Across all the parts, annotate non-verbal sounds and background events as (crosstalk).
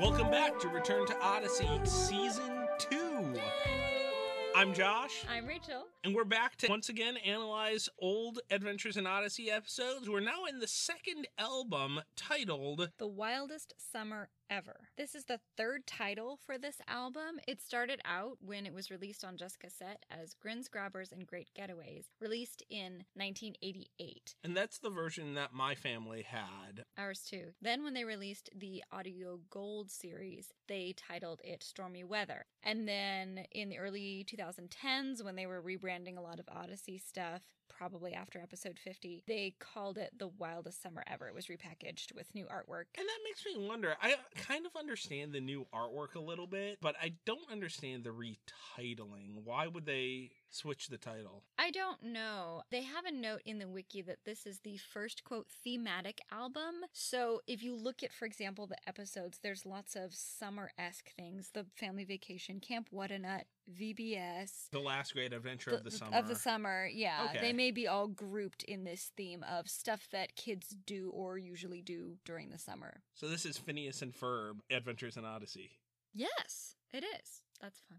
Welcome back to Return to Odyssey Season 2. I'm Josh, I'm Rachel. and we're back to once again analyze old Adventures in Odyssey episodes. We're now in the second album titled The Wildest Summer Ever. This is the third title for this album. It started out when it was released on Just Cassette as Grins, Grabbers, and Great Getaways, released in 1988. And that's the version that my family had. Ours too. Then, when they released the Audio Gold series, they titled it Stormy Weather. And then in the early 2010s, when they were rebranding a lot of Odyssey stuff, probably after episode 50, they called it The Wildest Summer Ever. It was repackaged with new artwork. And that makes me wonder. I uh, kind of understand the new artwork a little bit, but I don't understand the retitling. Why would they switch the title? I don't know. They have a note in the wiki that this is the first quote thematic album. So if you look at, for example, the episodes, there's lots of summer esque things the family vacation, Camp Whatanut, VBS. The last great adventure of the summer. Of the summer, yeah. Okay. They may be all grouped in this theme of stuff that kids do or usually do during the summer. So this is Phineas and Ferb, Adventures in Odyssey. Yes, it is. That's fun.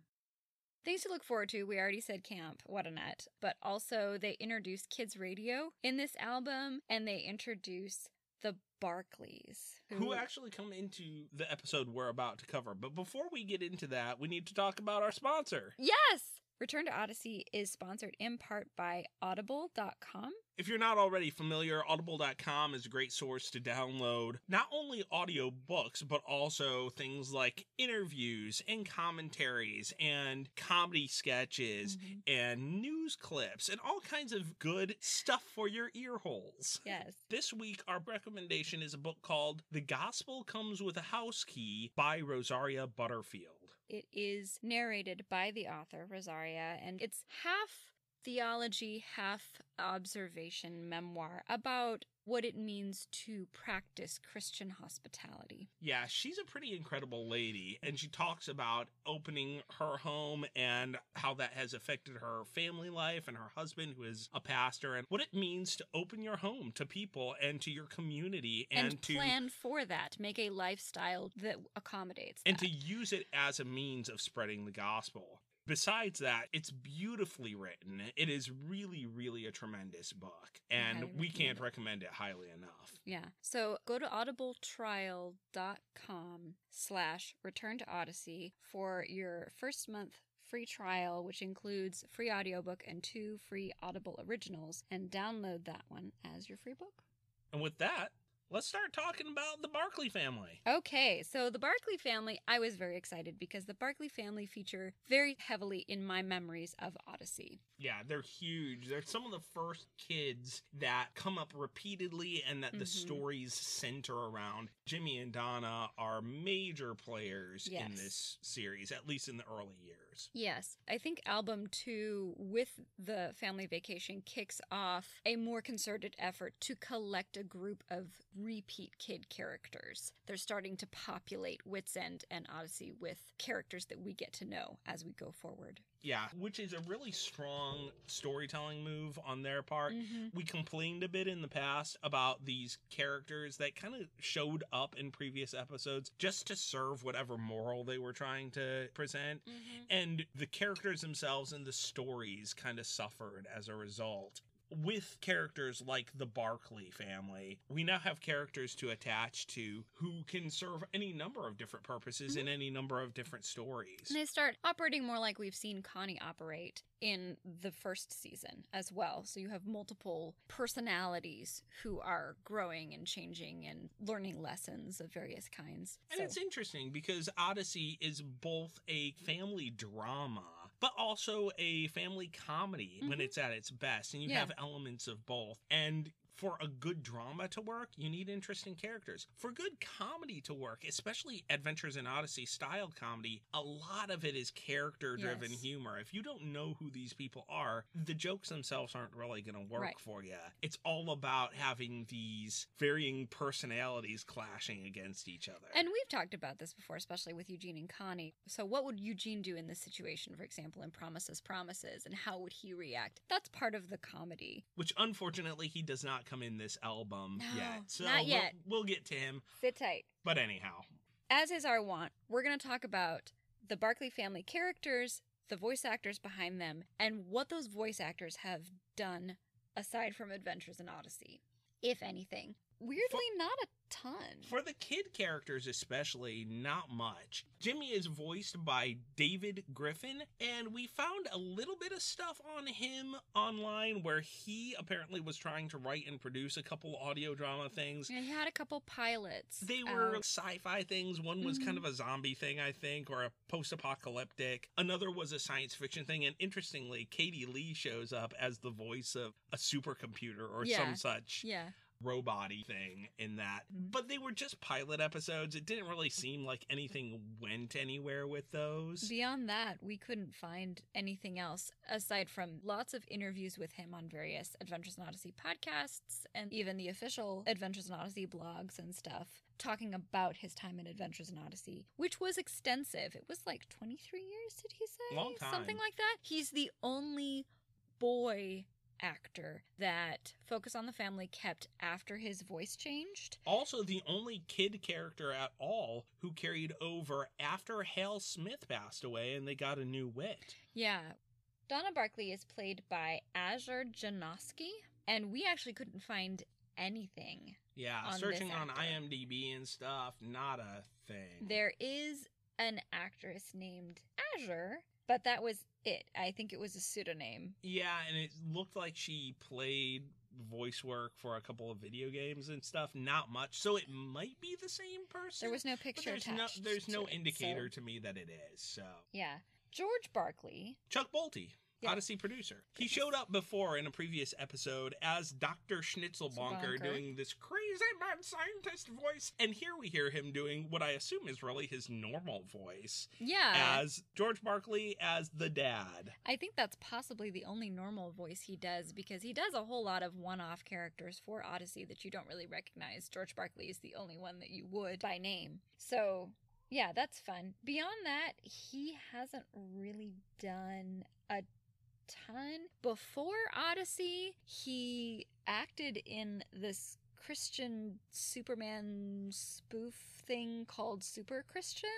Things to look forward to. We already said camp, what a nut. But also, they introduce kids' radio in this album, and they introduce the Barclays, Who actually come into the episode we're about to cover. But before we get into that, we need to talk about our sponsor. Yes! Return to Odyssey is sponsored in part by Audible.com. If you're not already familiar, audible.com is a great source to download not only audio books, but also things like interviews and commentaries and comedy sketches Mhm. and news clips and all kinds of good stuff for your ear holes. Yes. This week, our recommendation is a book called The Gospel Comes with a House Key by Rosaria Butterfield. It is narrated by the author, Rosaria, and it's half theology, half observation memoir about what it means to practice Christian hospitality. Yeah, she's a pretty incredible lady, and she talks about opening her home and how that has affected her family life and her husband, who is a pastor, and what it means to open your home to people and to your community and, And, to plan for that, make a lifestyle that accommodates and that. to use it as a means of spreading the gospel. Besides that, it's beautifully written. It is really, really a tremendous book, and we can't recommend recommend it highly enough. Yeah. So go to audibletrial.com slash return to Odyssey for your first month free trial, which includes free audiobook and two free Audible originals, and download that one as your free book. And with that, let's start talking about the Barclay family. Okay, so the Barclay family, I was very excited because the Barclay family feature very heavily in my memories of Odyssey. Yeah, they're huge. They're some of the first kids that come up repeatedly and that the Mhm. stories center around. Jimmy and Donna are major players in this series, at least in the early years. Yes, I think album two with the family vacation kicks off a more concerted effort to collect a group of repeat kid characters. They're starting to populate Whit's End and Odyssey with characters that we get to know as we go forward. Yeah, which is a really strong storytelling move on their part. Mhm. We complained a bit in the past about these characters that kind of showed up in previous episodes just to serve whatever moral they were trying to present. and the characters themselves and the stories kind of suffered as a result. With characters like the Barclay family, we now have characters to attach to who can serve any number of different purposes in hmm. any number of different stories. And they start operating more like we've seen Connie operate in the first season as well. So you have multiple personalities who are growing and changing and learning lessons of various kinds. And So- it's interesting because Odyssey is both a family drama, but also a family comedy when Mhm. it's at its best. And you Yeah. have elements of both. And for a good drama to work, you need interesting characters. For good comedy to work, especially Adventures in Odyssey style comedy, a lot of it is character driven Yes. humor. If you don't know who these people are, the jokes themselves aren't really going to work Right. for you. It's all about having these varying personalities clashing against each other. And we've talked about this before, especially with Eugene and Connie. So, what would Eugene do in this situation, for example, in Promises Promises, and how would he react? That's part of the comedy. which unfortunately he does not come in this album No, yet. So not we'll- yet. We'll, get to him. Sit tight. But anyhow, as is our want, we're going to talk about the Barclay family characters, the voice actors behind them, and what those voice actors have done aside from Adventures in Odyssey, if anything. Weirdly, not a ton. For the kid characters, especially, not much. Jimmy is voiced by David Griffin, and we found a little bit of stuff on him online where he apparently was trying to write and produce a couple audio drama things. Yeah, he had a couple pilots. They were sci fi things. One was kind Mhm. of a zombie thing, I think, or a post apocalyptic. Another was a science fiction thing. And interestingly, Katie Leigh shows up as the voice of a supercomputer or Yeah. some such Yeah. Robot thing in that. Mhm. But they were just pilot episodes. It didn't really seem like anything went anywhere with those. Beyond that, we couldn't find anything else aside from lots of interviews with him on various Adventures in Odyssey podcasts and even the official Adventures in Odyssey blogs and stuff talking about his time in Adventures in Odyssey, which was extensive. It was like 23 years, did he say? Long time. Something like that. He's the only boy actor that Focus on the Family kept after his voice changed. also, the only kid character at all who carried over after Hal Smith passed away and they got a new Whit. Yeah. Donna Barclay is played by Azure Janoski, and we actually couldn't find anything. Yeah, On searching on. IMDb and stuff, not a thing. There is an actress named Azure, but that was it. I think it was a pseudonym. Yeah, and it looked like she played voice work for a couple of video games and stuff. Not much, so it might be the same person. There was no picture there's no attached. there's no to it, indicator so- to me that it is. So Yeah. George Barclay. Chuck Bolte. Yeah. Odyssey producer. He showed up before in a previous episode as Dr. Schnitzelbonker Bonker. doing this crazy mad scientist voice. And here we hear him doing what I assume is really his normal voice Yeah. as George Barclay as the dad. I think that's possibly the only normal voice he does because he does a whole lot of one off characters for Odyssey that you don't really recognize. George Barclay is the only one that you would by name. So, yeah, that's fun. Beyond that, he hasn't really done a ton. Before Odyssey, he acted in this Christian Superman spoof thing called Super Christian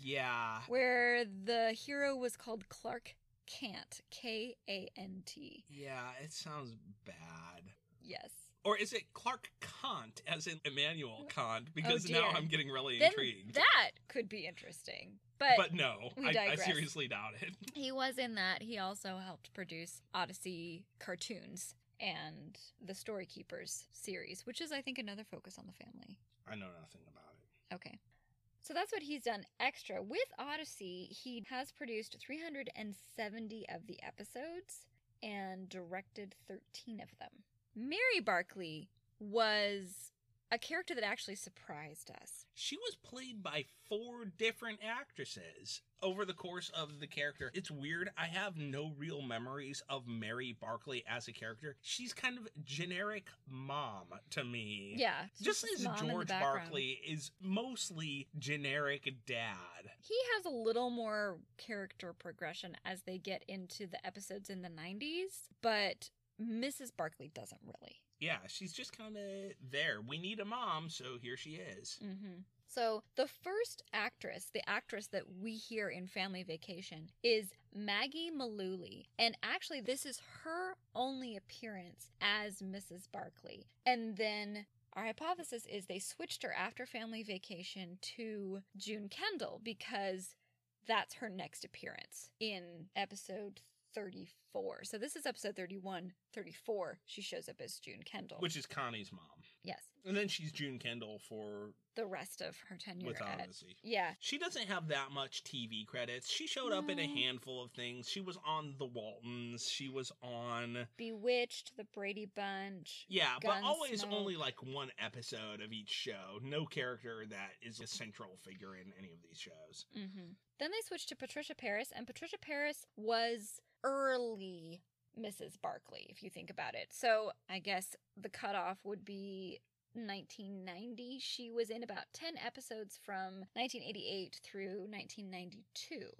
Yeah. where the hero was called Clark Kant, K A N T. Yeah, it sounds bad. Yes. Or is it Clark Kant, as in Immanuel oh Kant? Because dear. now I'm getting really Then intrigued. that could be interesting. But, but no, I, I seriously doubt it. (laughs) he was in that. He also helped produce Odyssey cartoons and the Story Keepers series, which is, I think, another focus on the family. I know nothing about it. Okay. So that's what he's done extra. With Odyssey, he has produced 370 of the episodes and directed 13 of them. Mary Barclay was a character that actually surprised us. She was played by four different actresses over the course of the character. It's weird. I have no real memories of Mary Barclay as a character. She's kind of generic mom to me. Yeah. Just as mom in the George. Barclay is mostly generic dad. He has a little more character progression as they get into the episodes in the 90s, but Mrs. Barclay doesn't really. Yeah, she's just kind of there. We need a mom, so here she is. Mm-hmm. So the first actress, the actress that we hear in Family Vacation, is Maggie Malooly, and actually this is her only appearance as Mrs. Barclay. And then our hypothesis is they switched her after Family Vacation to June Kendall because that's her next appearance in episode 34. So this is episode 31, 34. She shows up as June Kendall. Which is Connie's mom. And then she's June Kendall for the rest of her tenure with at Odyssey. yeah, She doesn't have that much TV credits. She showed up in a handful of things. She was on The Waltons. She was on Bewitched, The Brady Bunch. Yeah, but always only like one episode of each show. No character that is a central figure in any of these shows. hmm Then they switched to Patricia Parris, and Patricia Parris was early Mrs. Barclay, if you think about it. So I guess the cutoff would be 1990. She was in about 10 episodes from 1988 through 1992.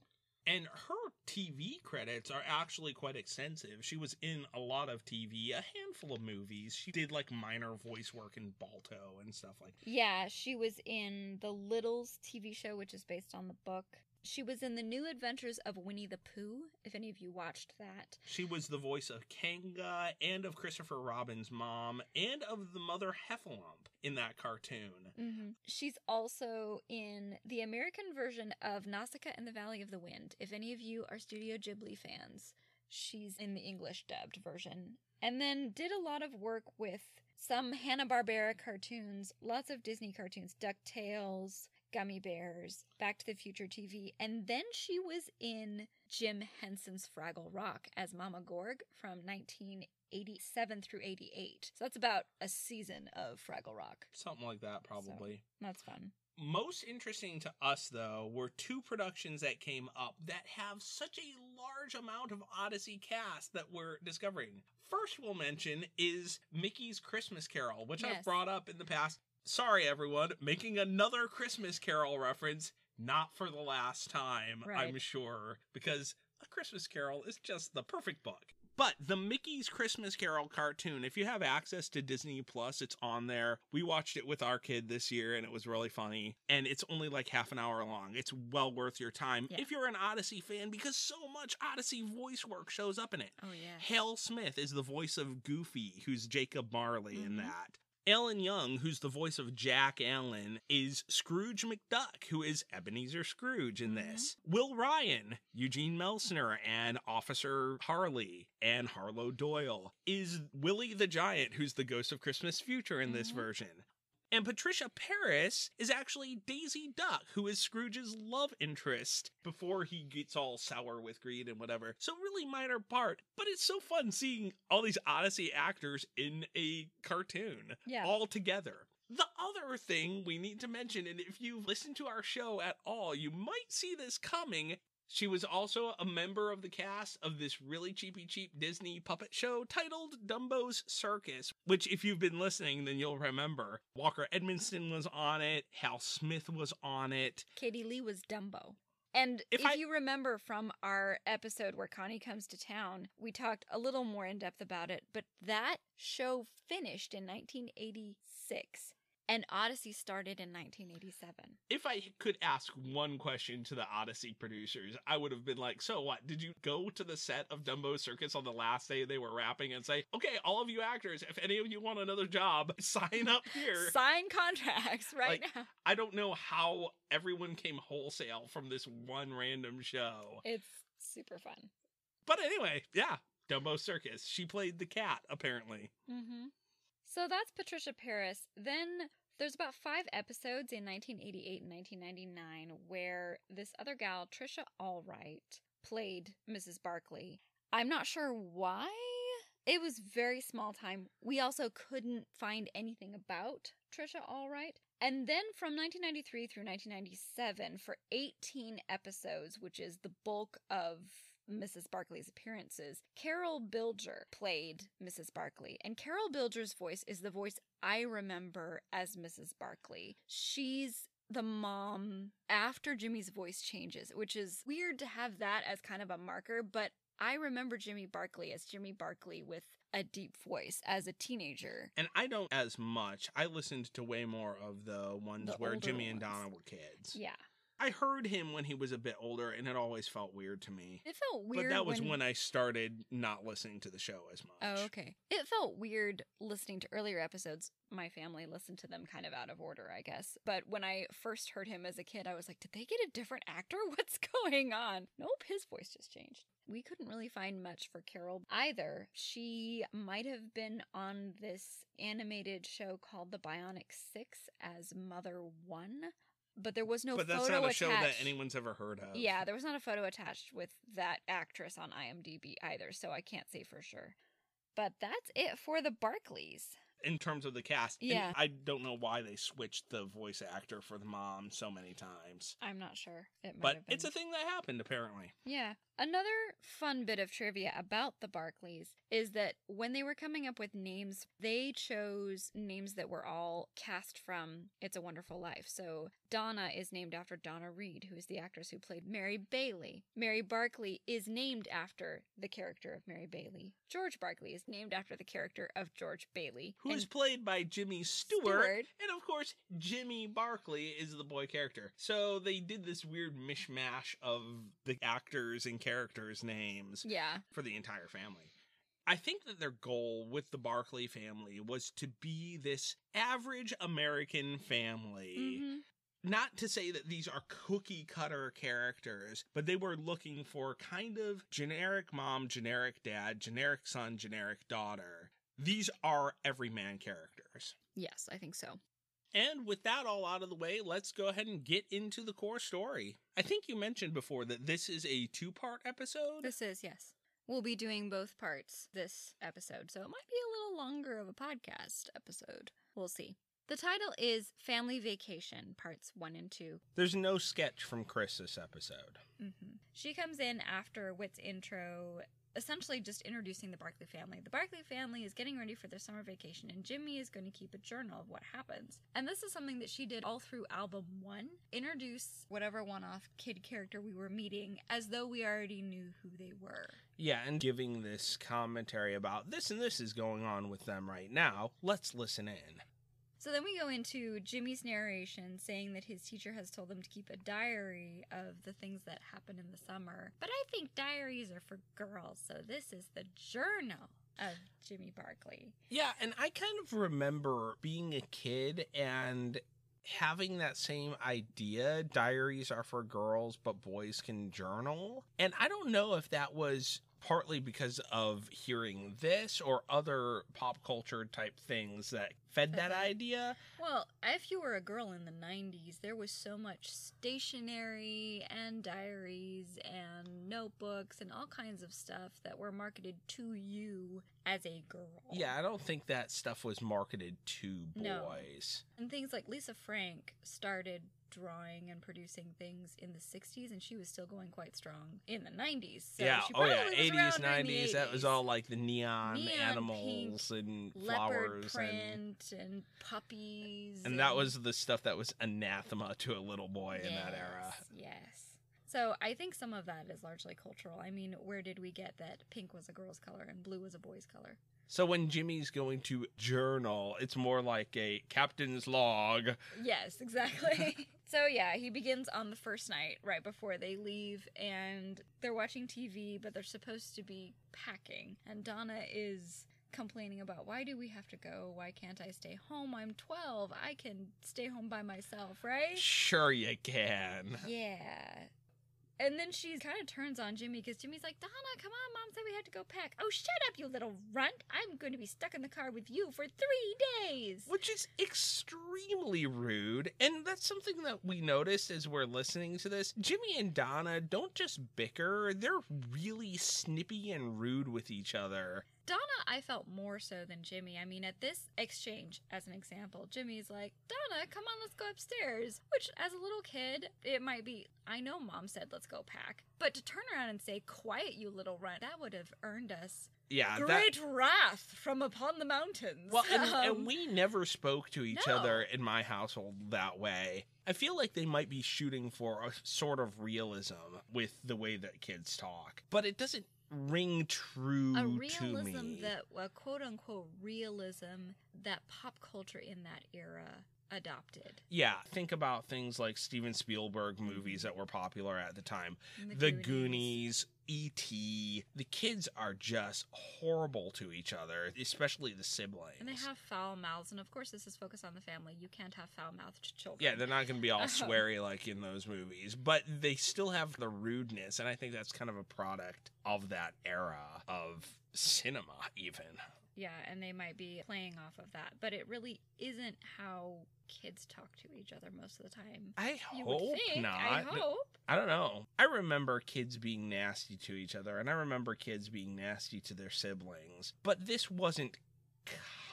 And her TV credits are actually quite extensive. She was in a lot of TV, a handful of movies. She did like minor voice work in Balto and stuff like that. Yeah, she was in the Littles TV show, which is based on the book. She was in the New Adventures of Winnie the Pooh, if any of you watched that. She was the voice of Kanga and of Christopher Robin's mom and of the mother Heffalump in that cartoon. Mm-hmm. She's also in the American version of Nausicaa and the Valley of the Wind. If any of you are Studio Ghibli fans, she's in the English dubbed version. And then did a lot of work with some Hanna-Barbera cartoons, lots of Disney cartoons, DuckTales, Gummy Bears, Back to the Future TV, and then she was in Jim Henson's Fraggle Rock as Mama Gorg from 1987 through 88. So that's about a season of Fraggle Rock. Something like that, probably. So, that's fun. Most interesting to us, though, were two productions that came up that have such a large amount of Odyssey cast that we're discovering. First, we'll mention is Mickey's Christmas Carol, which Yes. I've brought up in the past. Sorry, everyone, making another Christmas Carol reference, not for the last time, Right. I'm sure, because A Christmas Carol is just the perfect book. But the Mickey's Christmas Carol cartoon, if you have access to Disney Plus, it's on there. We watched it with our kid this year and it was really funny. And it's only like half an hour long. It's well worth your time Yeah. if you're an Odyssey fan because so much Odyssey voice work shows up in it. Oh, yeah. Hal Smith is the voice of Goofy, who's Jacob Marley in Mhm. that. Alan Young, who's the voice of Jack Allen, is Scrooge McDuck, who is Ebenezer Scrooge in this. Will Ryan, Eugene Meltsner, and Officer Harley, and Harlow Doyle is Willie the Giant, who's the ghost of Christmas Future in this Mhm. version. And Patricia Parris is actually Daisy Duck, who is Scrooge's love interest before he gets all sour with greed and whatever. So, really minor part, but it's so fun seeing all these Odyssey actors in a cartoon Yeah. all together. The other thing we need to mention, and if you've listened to our show at all, you might see this coming. She was also a member of the cast of this really cheapy cheap Disney puppet show titled Dumbo's Circus, which, if you've been listening, then you'll remember. Walker Edmiston was on it, Hal Smith was on it. Katie Leigh was Dumbo. And If if, I- you remember from our episode where Connie comes to town, we talked a little more in depth about it, but that show finished in 1986 and Odyssey started in 1987. If I could ask one question to the Odyssey producers, I would have been like, So what? Did you go to the set of Dumbo Circus on the last day they were wrapping and say, Okay, all of you actors, if any of you want another job, (laughs) sign up here? Sign contracts right Like, now. I don't know how everyone came wholesale from this one random show. It's super fun. But anyway, yeah, Dumbo Circus. She played the cat, apparently. Mm-hmm. So that's Patricia Parris. Then there's about five episodes in 1988 and 1999 where this other gal, Trisha Allwright, played Mrs. Barclay. I'm not sure why. It was very small time. We also couldn't find anything about Trisha Allwright. And then from 1993 through 1997, for 18 episodes, which is the bulk of Mrs. Barclay's appearances, Carol Bilger played Mrs. Barclay. And Carol Bilger's voice is the voice I remember as Mrs. Barclay. She's the mom after Jimmy's voice changes, which is weird to have that as kind of a marker, but I remember Jimmy Barclay as Jimmy Barclay with a deep voice as a teenager. And I don't as much. I listened to way more of the ones The where Jimmy and. Donna were kids. Yeah. I heard him when he was a bit older, and it always felt weird to me. It felt weird. but that was when... I started not listening to the show as much. Oh, okay. It felt weird listening to earlier episodes. My family listened to them kind of out of order, I guess. But when I first heard him as a kid, I was like, did they get a different actor? (laughs) What's going on? Nope, his voice just changed. We couldn't really find much for Carol either. She might have been on this animated show called The Bionic Six as Mother One, but there was no but that's photo not a attached. show that anyone's ever heard of. Yeah, there was not a photo attached with that actress on IMDb either, so I can't say for sure. But that's it for the Barclays. In terms of the cast, And Yeah. I don't know why they switched the voice actor for the mom so many times, I'm not sure. It might but have been. it's a thing that happened apparently. yeah. Another fun bit of trivia about the Barclays is that when they were coming up with names, they chose names that were all cast from It's a Wonderful Life. So Donna is named after Donna Reed, who is the actress who played Mary Bailey. Mary Barclay is named after the character of Mary Bailey. George Barclay is named after the character of George Bailey. Who is And played by Jimmy Stewart, Stewart. And of course, Jimmy Barclay is the boy character. So they did this weird mishmash of the actors and characters' names yeah. for the entire family. I think that their goal with the Barclay family was to be this average American family. Mhm. Not to say that these are cookie cutter characters, but they were looking for kind of generic mom, generic dad, generic son, generic daughter. These are everyman characters. Yes, I think so. And with that all out of the way, let's go ahead and get into the core story. I think you mentioned before that this is a two part episode. This is, yes. We'll be doing both parts this episode, so it might be a little longer of a podcast episode. We'll see. The title is Family Vacation, parts one and two. There's no sketch from Chris this episode. hmm She comes in after Whit's intro, essentially just introducing the Barclay family. The Barclay family is getting ready for their summer vacation, and Jimmy is going to keep a journal of what happens. And this is something that she did all through album one introduce whatever one off kid character we were meeting as though we already knew who they were. Yeah, and giving this commentary about this and this is going on with them right now. Let's listen in. So then we go into Jimmy's narration saying that his teacher has told him to keep a diary of the things that happen in the summer. But I think diaries are for girls, so this is the journal of Jimmy Barclay. Yeah, and I kind of remember being a kid and having that same idea diaries are for girls but boys can journal and i don't know if that was partly because of hearing this or other pop culture type things that fed that idea Well, if you were a girl in the 90s, there was so much stationery and diaries and notebooks and all kinds of stuff that were marketed to you as a girl. yeah i don't think that stuff was marketed to boys. No. boys And things like Lisa Frank started drawing and producing things in the 60s and she was still going quite strong in the 90s. So yeah oh yeah probably was 80s around during the 90s that was all like the neon, Neon animals and leopard flowers and print and, puppies. And that was the stuff that was anathema to a little boy in that era. Yes, Yes. So I think some of that is largely cultural. I mean, where did we get that pink was a girl's color and blue was a boy's color? So when Jimmy's going to journal, it's more like a captain's log. Yes, exactly. (laughs) so yeah, he begins on the first night right before they leave and they're watching TV, but they're supposed to be packing. And Donna is complaining about why do we have to go? Why can't I stay home? I'm 12. I can stay home by myself, right? Sure, you can. Yeah. And then she kind of turns on Jimmy because Jimmy's like, Donna, come on, mom said we had to go pack. Oh, shut up, you little runt. I'm going to be stuck in the car with you for three days. Which is extremely rude. And that's something that we noticed as we're listening to this. Jimmy and Donna don't just bicker, they're really snippy and rude with each other. Donna, I felt more so than Jimmy. I mean, at this exchange, as an example, Jimmy's like, Donna, come on, let's go upstairs. Which, as a little kid, it might be, I know mom said let's go pack. But to turn around and say, quiet, you little runt, that would have earned us Yeah, that. great wrath from upon the mountains. Well, and, Um, and we never spoke to each No. other in my household that way. I feel like they might be shooting for a sort of realism with the way that kids talk, but it doesn't ring true a realism that a quote unquote realism that pop culture in that era adopted. yeah, think about things like Steven Spielberg movies mm-hmm. that were popular at the time. The The Goonies, E.T. The kids are just horrible to each other, especially the siblings. And they have foul mouths, and of course, this is focused on the family. You can't have foul mouthed children. Yeah, they're not going to be all (laughs) sweary like in those movies, but they still have the rudeness, and I think that's kind of a product of that era of cinema, even. Yeah, and they might be playing off of that, but it really isn't how kids talk to each other most of the time. I You hope think. not. I hope. I don't know. I remember kids being nasty to each other, and I remember kids being nasty to their siblings, but this wasn't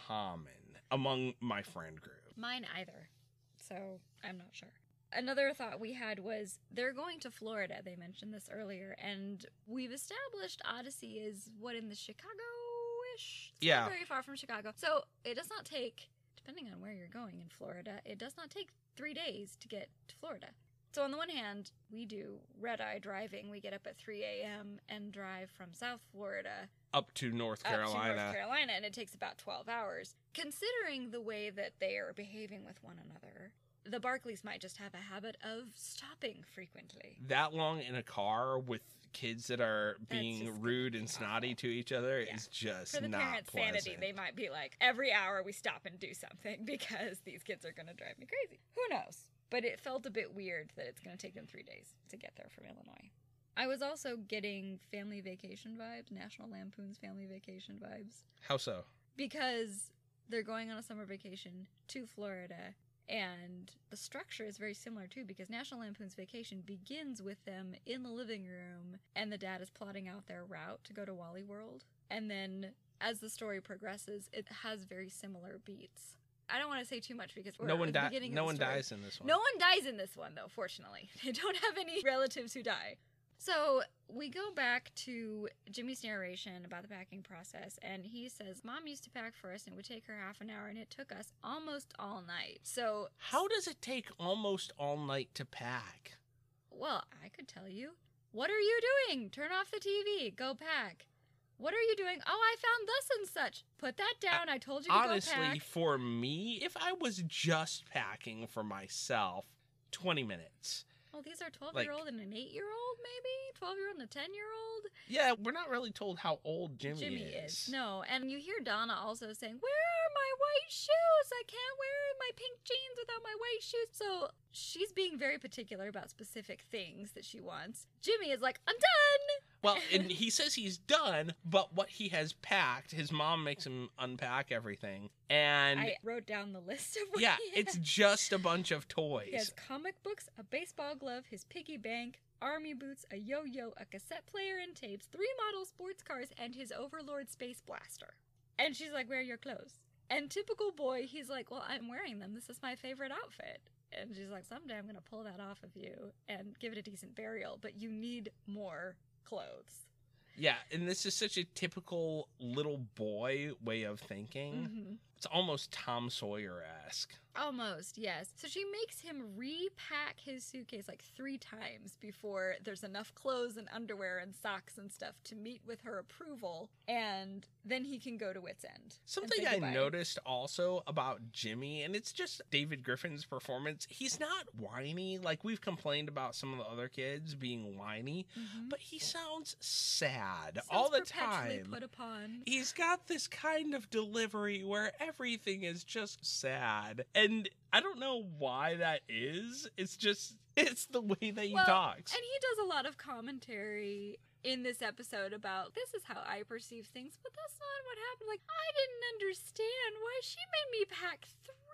common among my friend group. Mine either. So I'm not sure. Another thought we had was they're going to Florida. They mentioned this earlier, and we've established Odyssey is what in the Chicago ish? Yeah. Not very far from Chicago. So it does not take, depending on where you're going in Florida, it does not take three days to get to Florida. So on the one hand, we do red eye driving. We get up at 3 a.m. and drive from South Florida Up to North Carolina. up to North Carolina, and it takes about 12 hours. Considering the way that they are behaving with one another, the Barclays might just have a habit of stopping frequently. that long in a car with kids that are being rude and snotty to each other Yeah. is just For the not parents' pleasant. sanity, they might be like, every hour we stop and do something (laughs) because these kids are going to drive me crazy. Who knows? But it felt a bit weird that it's going to take them three days to get there from Illinois. I was also getting family vacation vibes, National Lampoon's family vacation vibes. How so? because they're going on a summer vacation to Florida. And the structure is very similar too, because National Lampoon's Vacation begins with them in the living room, and the dad is plotting out their route to go to Wally World. And then as the story progresses, it has very similar beats. I don't want to say too much because we're no one at the dies. beginning of No one dies in this one. No one dies in this one, though, fortunately. (laughs) They don't have any relatives who die. So we go back to Jimmy's narration about the packing process, and he says, Mom used to pack for us, and it would take her half an hour, and it took us almost all night. So, How does it take almost all night to pack? well, I could tell you. What are you doing? Turn off the TV. Go pack. What are you doing? Oh, I found this and such. Put that uh, down. I told you to Honestly, go pack. for me, if I was just packing for myself, 20 minutes. Oh, these are 12 year old and an 8 year old, maybe? 12 year old and a 10 year old? Yeah, we're not really told how old Jimmy, Jimmy is. is. No, and you hear Donna also saying, Where are my white shoes? I can't wear my pink jeans without my white shoes. So she's being very particular about specific things that she wants. Jimmy is like, I'm done. Well, and (laughs) he says he's done, but what he has packed, his mom makes him unpack everything. And I wrote down the list of what yeah, it's just a bunch of toys. He has comic books, a baseball glove, his piggy bank, army boots, a yo yo, a cassette player and tapes, three model sports cars, and his Overlord Space Blaster. And she's like, Where are your clothes? And typical boy, he's like, Well, I'm wearing them. This is my favorite outfit. And she's like, Someday I'm going to pull that off of you and give it a decent burial, but you need more clothes. Yeah, and this is such a typical little boy way of thinking. hmm It's almost Tom Sawyer esque. Almost, yes. So she makes him repack his suitcase like three times before there's enough clothes and underwear and socks and stuff to meet with her approval, and then he can go to Whit's End. Something I noticed also about Jimmy, and it's just David Griffin's performance. He's not whiny. Like we've complained about some of the other kids being whiny, Mhm. but he sounds sad Sounds all the time. Put upon. He's got this kind of delivery where everything is just sad. And I don't know why that is. It's just, (laughs) it's the way that he Well, talks. And he does a lot of commentary in this episode about this is how I perceive things, but that's not what happened. Like, I didn't understand why she made me pack three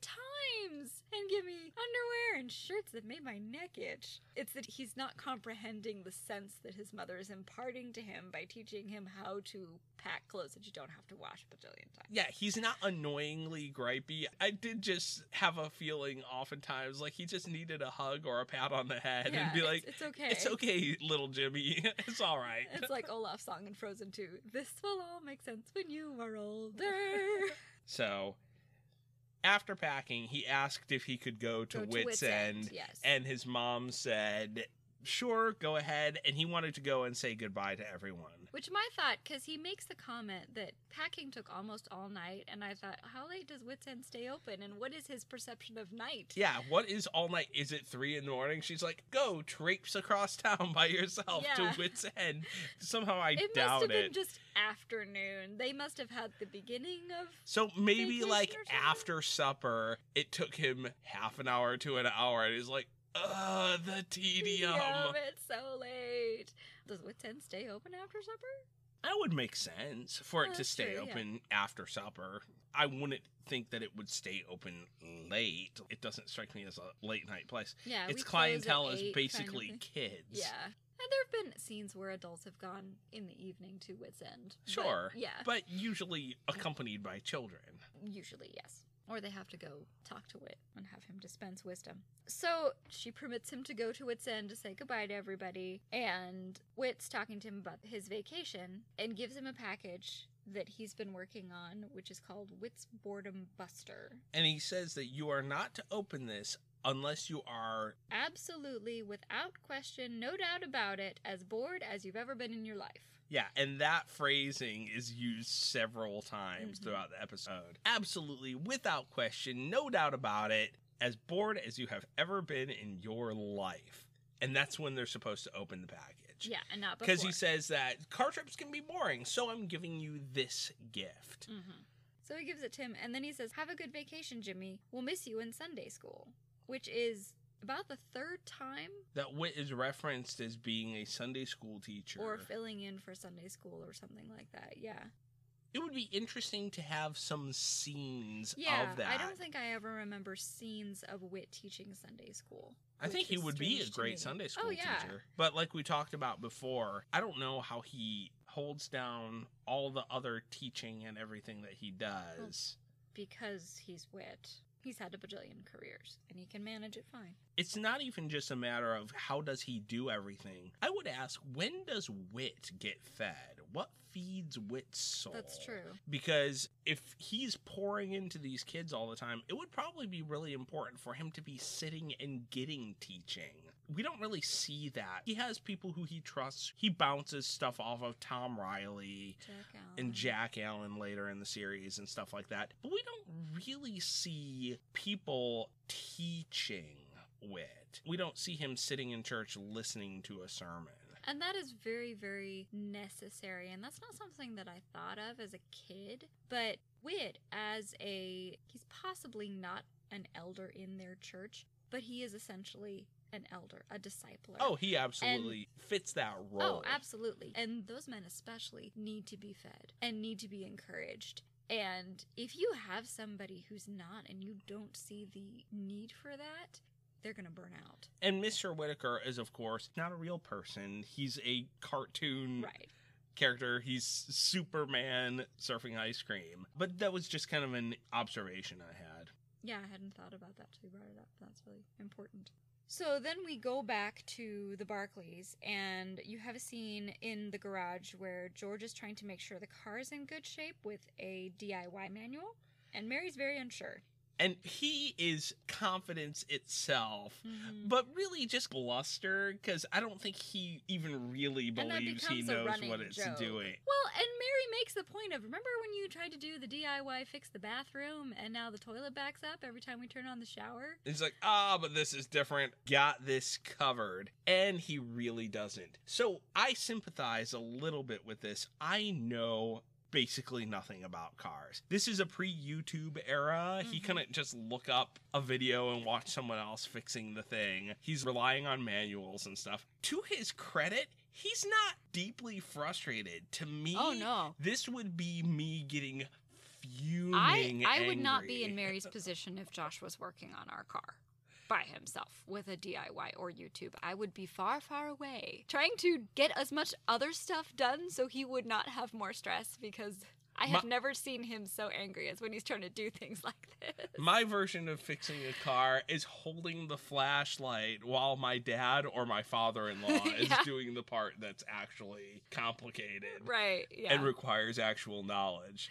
times and give me underwear and shirts that made my neck itch. It's that he's not comprehending the sense that his mother is imparting to him by teaching him how to pack clothes that you don't have to wash a bajillion times. Yeah, he's not annoyingly gripey. I did just have a feeling oftentimes like he just needed a hug or a pat on the head Yeah, and be it's- like, it's, okay. it's okay, little Jimmy. (laughs) it's all right. It's like Olaf's song in Frozen 2. This will all make sense when you are older. (laughs) So, after packing, he asked if he could go to, Go Whit's, End, Yes. and his mom said, "Sure, go ahead." And he wanted to go and say goodbye to everyone. Which my thought, because he makes the comment that packing took almost all night, and I thought, how late does Whit's End stay open, and what is his perception of night? Yeah, what is all night? Is it three in the morning? She's like, "Go traipse across town by yourself Yeah. to Whit's End." Somehow I doubt it It must have been just afternoon. They must have had the beginning of. So maybe like after supper, it took him half an hour to an hour, and he's like, "Ugh, the tedium." Yum, it's so late. Does Whit's End stay open after supper? That would make sense for it Oh, to stay true, yeah. open after supper. I wouldn't think that it would stay open late. It doesn't strike me as a late night place. Yeah, its clientele is eight, kind of basically kids. Yeah. And there have been scenes where adults have gone in the evening to Whit's End. but Sure. yeah. But usually accompanied by children. Usually, yes. Or they have to go talk to Whit and have him dispense wisdom. So she permits him to go to Whit's End to say goodbye to everybody. And Whit's talking to him about his vacation and gives him a package that he's been working on, which is called Whit's Boredom Buster. And he says that you are not to open this unless you are Absolutely, without question, no doubt about it, as bored as you've ever been in your life. Yeah, and that phrasing is used several times Mhm. throughout the episode. Absolutely, without question, no doubt about it, as bored as you have ever been in your life. And that's when they're supposed to open the package. Yeah, and not Because he says that car trips can be boring, so I'm giving you this gift. hmm So he gives it to him, and then he says, Have a good vacation, Jimmy. We'll miss you in Sunday school. Which is about the third time That Whit is referenced as being a Sunday school teacher. or filling in for Sunday school or something like that. Yeah. it would be interesting to have some scenes Yeah. of that. I don't think I ever remember scenes of Whit teaching Sunday school. I think he would be a great. Sunday oh, school Oh, yeah. teacher. But like we talked about before, I don't know how he holds down all the other teaching and everything that he does. Because he's Whit. He's had a bajillion careers, and he can manage it fine. It's not even just a matter of how does he do everything. I would ask, when does Whit get fed? What feeds Whit's soul? That's true. Because if he's pouring into these kids all the time, it would probably be really important for him to be sitting and getting teaching. We don't really see that. He has people who he trusts. He bounces stuff off of Tom Riley Jack and Jack Allen later in the series and stuff like that. But we don't really see people teaching Whit. We don't see him sitting in church listening to a sermon. And that is very, very necessary. And that's not something that I thought of as a kid. But Whit, as a, he's possibly not an elder in their church, but he is essentially an elder, a discipler. Oh, he absolutely fits that oh, role. Oh, absolutely. And those men especially need to be fed and need to be encouraged. And if you have somebody who's not and you don't see the need for that, they're going to burn out. And Mr. Whittaker is, of course, not a real person. He's a cartoon Right. character. He's Superman surfing ice cream. But that was just kind of an observation I had. Yeah, I hadn't thought about that till you brought it up. That's really important. So then we go back to the Barclays, and you have a scene in the garage where George is trying to make sure the car is in good shape with a DIY manual, and Mary's very unsure. And he is confidence itself. Mm-hmm. But really just bluster because I don't think he even really believes he knows what it's joke. doing. Well, and Mary makes the point of remember when you tried to do the DIY fix the bathroom, and now the toilet backs up every time we turn on the shower? He's like, ah, but this is different. Got this covered. And he really doesn't. So I sympathize a little bit with this. I know basically nothing about cars. This is a pre YouTube era. He Mhm. couldn't just look up a video and watch someone else fixing the thing. He's relying on manuals and stuff. To his credit, he's not deeply frustrated. To me, Oh no. this would be me getting fuming. I I would not be in Mary's (laughs) position if Josh was working on our car by himself with a DIY or YouTube. I would be far, far away trying to get as much other stuff done so he would not have more stress because I have My- never seen him so angry as when he's trying to do (laughs) things like this. My version of fixing a car is holding the flashlight while my dad or my father in law (laughs) is doing the part that's actually complicated right. Yeah. and requires actual knowledge.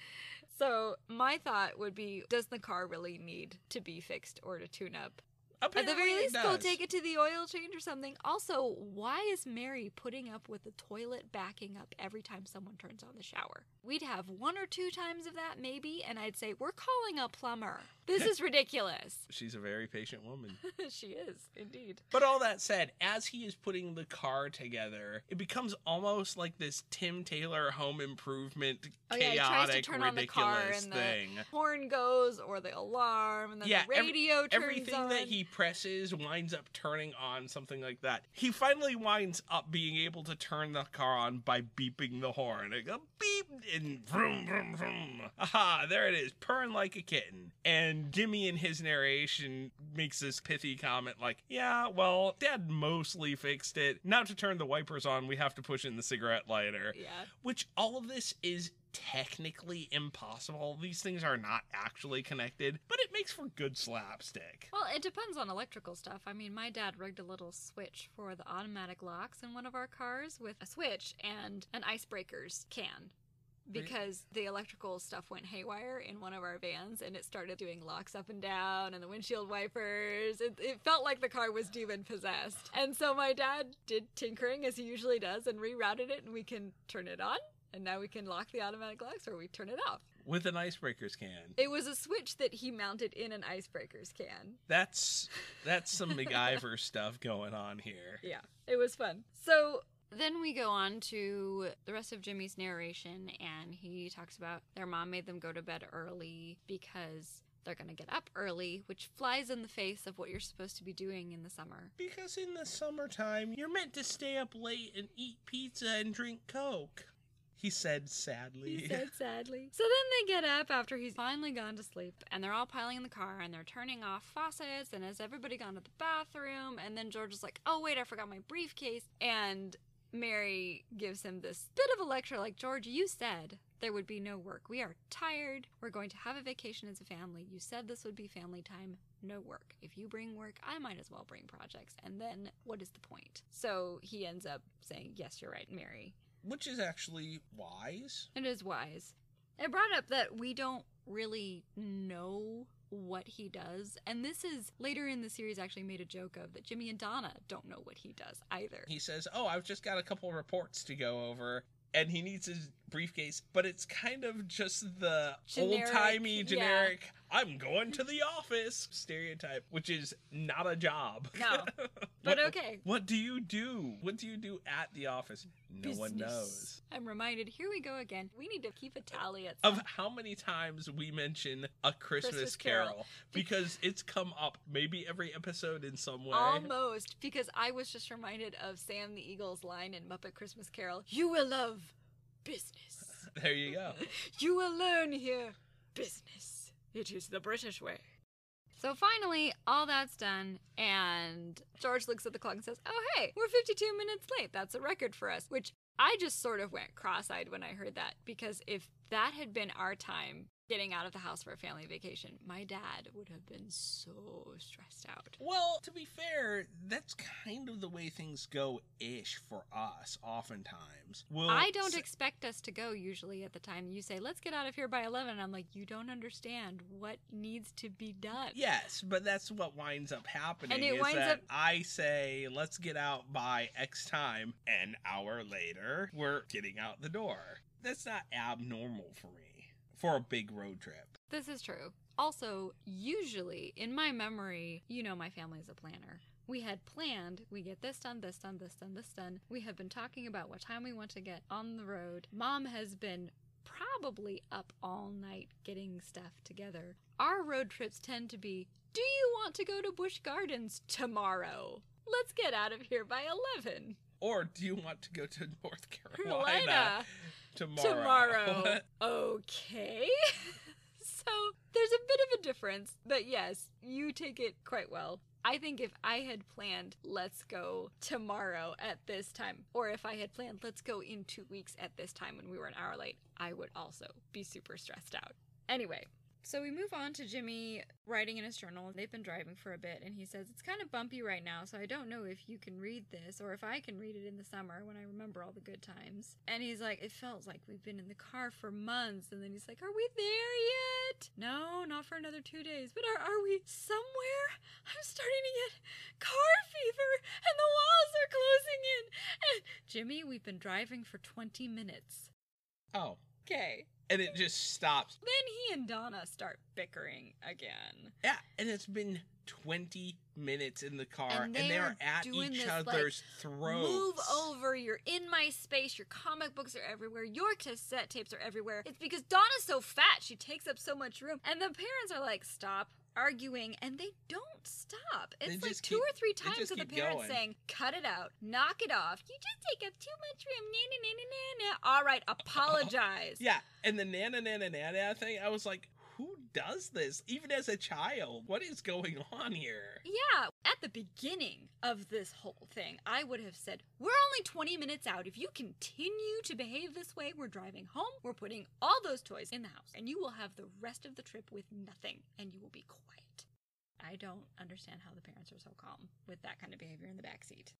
so my thought would be does the car really need to be fixed or to tune up? At the very least, go take it to the oil change or something. Also, why is Mary putting up with the toilet backing up every time someone turns on the shower? We'd have one or two times of that, maybe, and I'd say, We're calling a plumber. This is ridiculous. (laughs) She's a very patient woman. (laughs) she is, indeed. But all that said, as he is putting the car together, it becomes almost like this Tim Taylor home improvement Oh, yeah, he tries to chaotic, turn on the car ridiculous and the thing. Horn goes, or the alarm, and then Yeah, the every- radio turns Everything on. that he presses winds up turning on, something like that. He finally winds up being able to turn the car on by beeping the horn. It go beep and vroom vroom vroom. Aha, there it is, purring like a kitten. And Jimmy in his narration makes this pithy comment like, "Yeah, well, Dad mostly fixed it. Now to turn the wipers on, we have to push in the cigarette lighter." yeah. Which all of this is technically impossible. These things are not actually connected, but it makes for good slapstick. Well, it depends on electrical stuff. I mean, my dad rigged a little switch for the automatic locks in one of our cars with a switch and an icebreakers can. Because the electrical stuff went haywire in one of our vans and it started doing locks up and down and the windshield wipers. It, it felt like the car was demon possessed. And so my dad did tinkering as he usually does and rerouted it and we can turn it on and now we can lock the automatic locks or we turn it off. With an icebreakers can. It was a switch that he mounted in an icebreakers can. That's that's some (laughs) MacGyver stuff going on here. Yeah, it was fun. So then we go on to the rest of Jimmy's narration, and he talks about their mom made them go to bed early because they're going to get up early, which flies in the face of what you're supposed to be doing in the summer. Because in the summertime, you're meant to stay up late and eat pizza and drink Coke. He said sadly. He said (laughs) sadly. So then they get up after he's finally gone to sleep, and they're all piling in the car and they're turning off faucets. And has everybody gone to the bathroom? And then George is like, "Oh wait, I forgot my briefcase." And Mary gives him this bit of a lecture, like, "George, you said there would be no work. We are tired. We're going to have a vacation as a family. You said this would be family time. No work. If you bring work, I might as well bring projects. And then what is the point?" So he ends up saying, "Yes, you're right, Mary." Which is actually wise. It is wise. It brought up that we don't really know what he does. And this is later in the series actually made a joke of that Jimmy and Donna don't know what he does either. He says, Oh, I've just got a couple reports to go over. And he needs his briefcase, but it's kind of just the old timey yeah. I'm going to the office stereotype, which is not a job. No. (laughs) What- But okay. What do you do? What do you do at the office? No one knows. I'm reminded, here we go again. We need to keep a tally at some Of how many times we mention a Christmas, Christmas Carol. Carol. because it's come up maybe every episode in some way. Almost, because I was just reminded of Sam the Eagle's line in Muppet Christmas Carol You will love business. (laughs) There you go. (laughs) You will learn here business. It is the British way. So finally, all that's done, and George looks at the clock and says, Oh, hey, we're 52 minutes late. That's a record for us. Which I just sort of went cross eyed when I heard that, because if that had been our time getting out of the house for a family vacation, my dad would have been so stressed out. Well, to be fair, that's kind of the way things go ish for us, oftentimes. We'll I don't expect us to go usually at the time you say, let's get out of here by 11. I'm like, you don't understand what needs to be done. Yes, but that's what winds up happening. And it is winds that up- I say, let's get out by X time. An hour later, we're getting out the door. That's not abnormal for me for a big road trip. This is true. Also, usually in my memory, you know, my family's a planner. We had planned, we get this done, this done, this done, this done. We have been talking about what time we want to get on the road. Mom has been probably up all night getting stuff together. Our road trips tend to be Do you want to go to Busch Gardens tomorrow? Let's get out of here by 11. Or do you want to go to North Carolina Carolina. Tomorrow? tomorrow. (laughs) okay. (laughs) so there's a bit of a difference, but yes, you take it quite well. I think if I had planned, let's go tomorrow at this time, or if I had planned, let's go in two weeks at this time when we were an hour late, I would also be super stressed out. Anyway, so we move on to Jimmy writing in his journal. They've been driving for a bit, and he says it's kind of bumpy right now, so I don't know if you can read this or if I can read it in the summer when I remember all the good times. And he's like, it feels like we've been in the car for months. And then he's like, are we there yet? No, not for another two days. But are, are we somewhere? I'm starting to get car fever, and the walls are closing in. And Jimmy, we've been driving for 20 minutes. Oh, Okay. And it just stops. Then he and Donna start bickering again. Yeah, and it's been 20 minutes in the car, And and, they they're are at each this, like, other's throats. Move over. You're in my space. Your comic books are everywhere. Your cassette tapes are everywhere. It's because Donna's so fat. She takes up so much room. And the parents are like, stop arguing. And they don't stop. They It's like two keep- or three times with the parents going. saying, cut it out. Knock it off. You just take up too much room. Nah, nah, nah, nah, nah. All right, (laughs) oh, apologize. Yeah, and the nana nana nana thing, I was like, does this? Even as a child, what is going on here? Yeah, At the beginning of this whole thing, I would have said, We're only 20 minutes out. If you continue to behave this way, we're driving home, we're putting all those toys in the house, and you will have the rest of the trip with nothing, and you will be quiet. I don't understand how the parents are so calm with that kind of behavior in the back seat.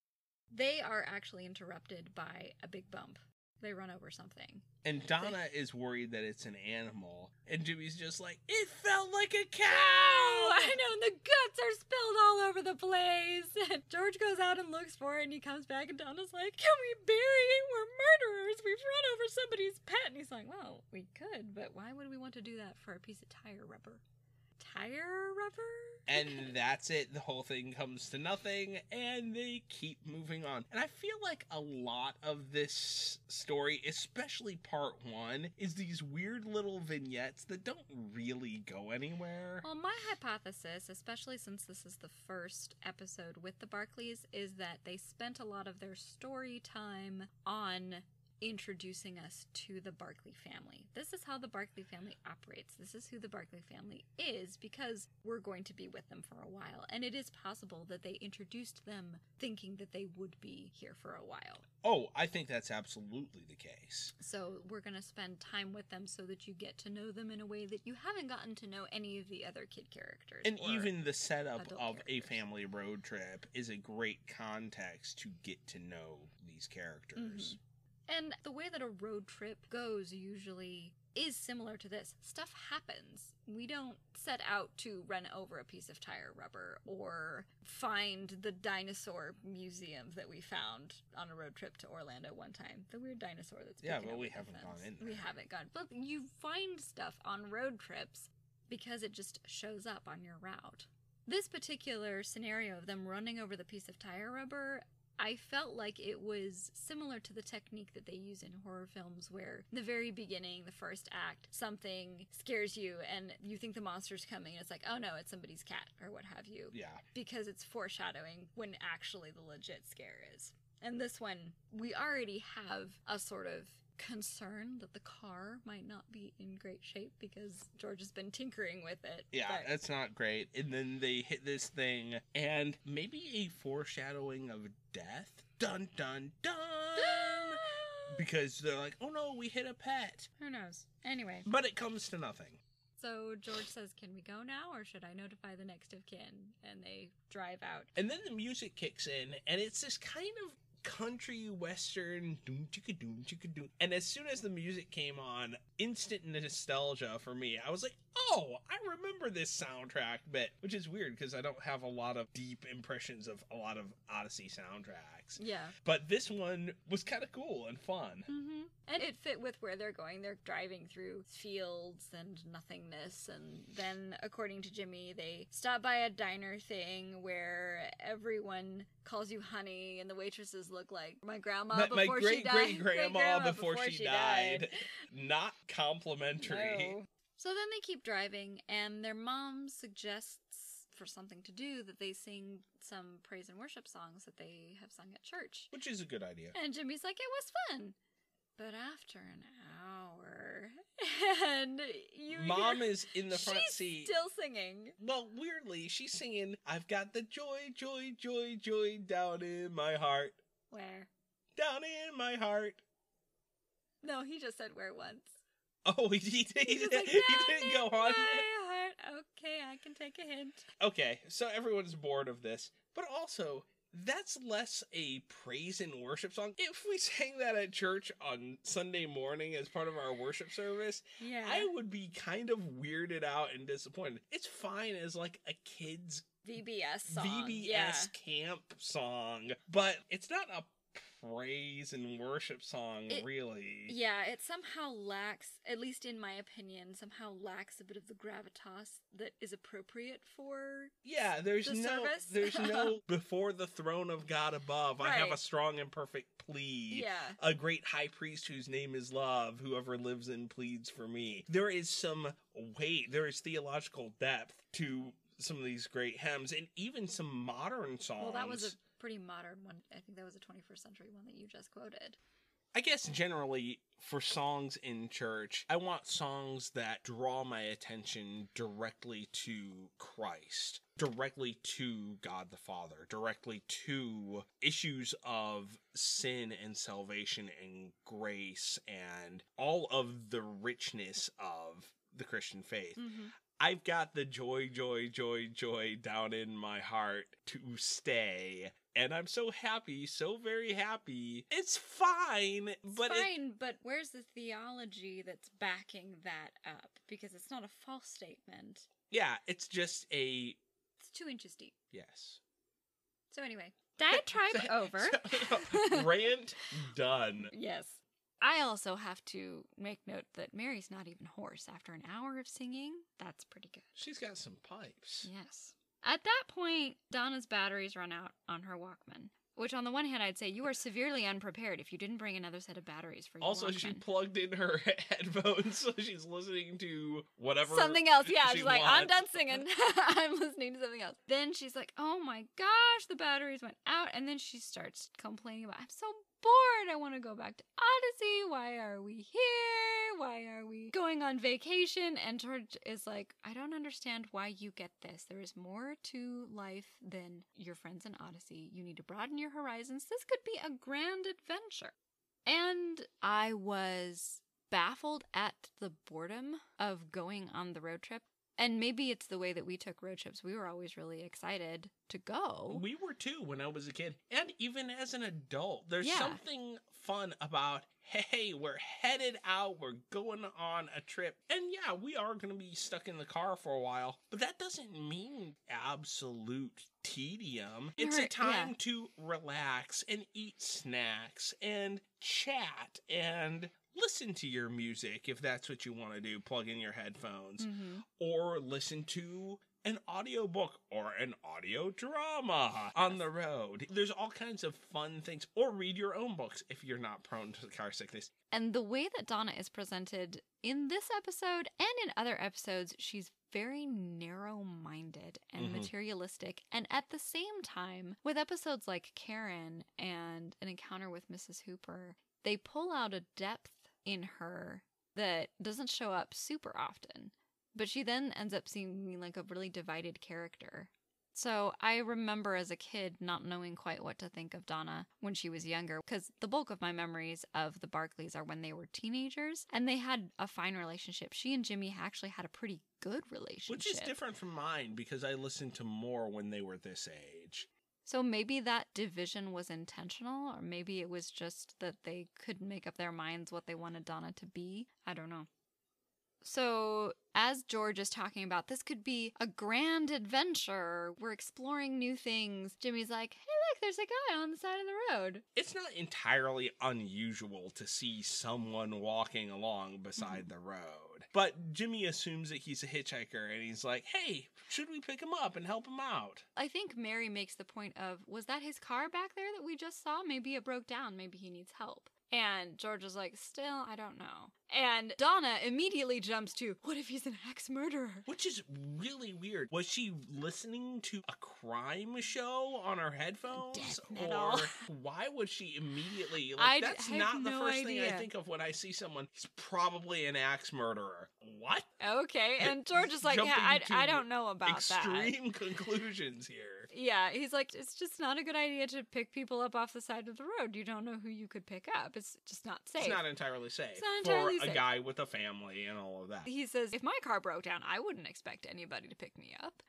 They are actually interrupted by a big bump. They run over something. And Donna is worried that it's an animal. And Jimmy's just like, it felt like a cow! Oh, (laughs) I know, and the guts are spilled all over the place. (laughs) And George goes out and looks for it, and he comes back, and Donna's like, Can we bury it? We're murderers. We've run over somebody's pet. And he's like, Well, we could, but why would we want to do that for a piece of tire rubber? Tire rubber? And (laughs) that's it. The whole thing comes to nothing, and they keep moving on. And I feel like a lot of this story, especially part one, is these weird little vignettes that don't really go anywhere. Well, my hypothesis, especially since this is the first episode with the Barclays, is that they spent a lot of their story time on introducing us to the Barclay family. This is how the Barclay family operates. This is who the Barclay family is because we're going to be with them for a while. And it is possible that they introduced them thinking that they would be here for a while. Oh, I think that's absolutely the case. So we're going to spend time with them so that you get to know them in a way that you haven't gotten to know any of the other kid characters. And even the setup of a family road trip is a great context to get to know these characters. Mm-hmm. And the way that a road trip goes usually is similar to this. Stuff happens. We don't set out to run over a piece of tire rubber or find the dinosaur museum that we found on a road trip to Orlando one time. The weird dinosaur that's Yeah, but we haven't gone in We haven't gone. But you find stuff on road trips because it just shows up on your route. This particular scenario of them running over the piece of tire rubber, I felt like it was similar to the technique that they use in horror films where the very beginning, the first act, something scares you and you think the monster's coming and it's like, oh no, it's somebody's cat or what have you. Yeah. Because it's foreshadowing when actually the legit scare is. And this one, we already have a sort of concern that the car might not be in great shape because George has been tinkering with it. Yeah, but- that's not great. And then they hit this thing, and maybe a foreshadowing of death. Dun dun dun! (gasps) Because they're like, oh no, we hit a pet. Who knows? Anyway, But it comes to nothing. so George says, Can we go now or should I notify the next of kin? And they drive out. And then the music kicks in, and it's this kind of country western. And as soon as the music came on, instant nostalgia for me. I was like, oh, I remember this soundtrack bit, which is weird because I don't have a lot of deep impressions of a lot of Odyssey soundtracks. Yeah. But this one was kind of cool and fun. Mm-hmm. And it fit with where they're going. They're driving through fields and nothingness. And then, according to Jimmy, they stop by a diner thing where everyone calls you honey and the waitresses look like my grandma My- before my she great died. great (laughs) grandma before, she, died. Not complimentary. No. So then they keep driving, and their mom suggests for something to do that they sing some praise and worship songs that they have sung at church. Which is a good idea. And Jimmy's like, it was fun. But after an hour, (laughs) and you Mom is in the front she's seat. still singing. Well, weirdly, she's singing, I've got the joy, joy, joy, joy down in my heart. Where? Down in my heart. No, he just said where once. Oh, (laughs) he, he, he, didn't- like, he didn't go on. Heart. Okay, I can take a hint. Okay, so everyone's bored of this. But also, that's less a praise and worship song. If we sang that at church on Sunday morning as part of our worship service, Yeah. I would be kind of weirded out and disappointed. It's fine as like a kid's VBS song. VBS Yeah. camp song, but it's not a praise and worship song, It- really. Yeah, it somehow lacks, at least in my opinion, somehow lacks a bit of the gravitas that is appropriate for. Yeah, there's The no, service? there's no (laughs) before the throne of God above. I have a strong and perfect plea. Yeah. A great high priest whose name is love, whoever lives and pleads for me. There is some weight, there is theological depth to some of these great hymns, and even some modern songs. Well, that was a pretty modern one. I think that was a 21st century one that you just quoted. I guess generally for songs in church, I want songs that draw my attention directly to Christ, directly to God the Father, directly to issues of sin and salvation and grace and all of the richness of the Christian faith. Mm-hmm. I've got the joy, joy, joy, joy down in my heart to stay. And I'm so happy, so very happy. It's fine, but it- Fine, but where's the theology that's backing that up? Because it's not a false statement. yeah, it's just a It's two inches deep. yes. So anyway, diatribe (laughs) over. (laughs) Rant done. yes. I also have to make note that Mary's not even hoarse after an hour of singing. That's pretty good. She's got some pipes. Yes. At that point, Donna's batteries run out on her Walkman. Which, on the one hand, I'd say you are severely unprepared if you didn't bring another set of batteries for your Also, Walkman. she plugged in her (laughs) headphones, so she's listening to whatever. something else. Yeah, she she's like, I'm done singing. (laughs) (laughs) I'm listening to something else. Then she's like, oh my gosh, the batteries went out. And then she starts complaining about, I'm so bored. I want to go back to Odyssey. Why are we here? Why are we going on vacation? And George is like, I don't understand why you get this. There is more to life than your friends in Odyssey. You need to broaden your horizons. This could be a grand adventure. And I was baffled at the boredom of going on the road trip. And maybe it's the way that we took road trips. We were always really excited to go. We were too when I was a kid, and even as an adult. There's Yeah. something fun about hey, we're headed out, we're going on a trip, and yeah, we are going to be stuck in the car for a while, but that doesn't mean absolute tedium. It's a Right, yeah. time to relax and eat snacks and chat and listen to your music if that's what you want to do. Plug in your headphones Mhm. or listen to an audiobook or an audio drama on the road. There's all kinds of fun things. Or read your own books if you're not prone to car sickness. And the way that Donna is presented in this episode and in other episodes, she's very narrow minded and Mhm. materialistic. And at the same time, with episodes like Karen and An Encounter with Mrs. Hooper, they pull out a depth in her that doesn't show up super often. But she then ends up seeming like a really divided character. So I remember as a kid not knowing quite what to think of Donna when she was younger, because the bulk of my memories of the Barclays are when they were teenagers, and they had a fine relationship. She and Jimmy actually had a pretty good relationship. Which is different from mine because I listened to more when they were this age. So maybe that division was intentional, or maybe it was just that they couldn't make up their minds what they wanted Donna to be. I don't know. So, as George is talking about, this could be a grand adventure. We're exploring new things. Jimmy's like, hey, there's a guy on the side of the road. It's not entirely unusual to see someone walking along beside mm-hmm. the road. But Jimmy assumes that he's a hitchhiker and he's like, hey, should we pick him up and help him out? I think Mary makes the point of, was that his car back there that we just saw? Maybe it broke down. Maybe he needs help. And George is like, still, I don't know. And Donna immediately jumps to, what if he's an axe murderer? Which is really weird. Was she listening to a crime show on her headphones? Death metal. Or why would she immediately like I that's not the no first thing I think of when I see someone. He's probably an axe murderer. What? Okay. And George is like, yeah, I, I don't know about that. Extreme (laughs) conclusions here. Yeah, he's like, it's just not a good idea to pick people up off the side of the road. You don't know who you could pick up. It's just not safe. It's not entirely safe It's not entirely for a guy with a family and all of that. he says, if my car broke down, I wouldn't expect anybody to pick me up.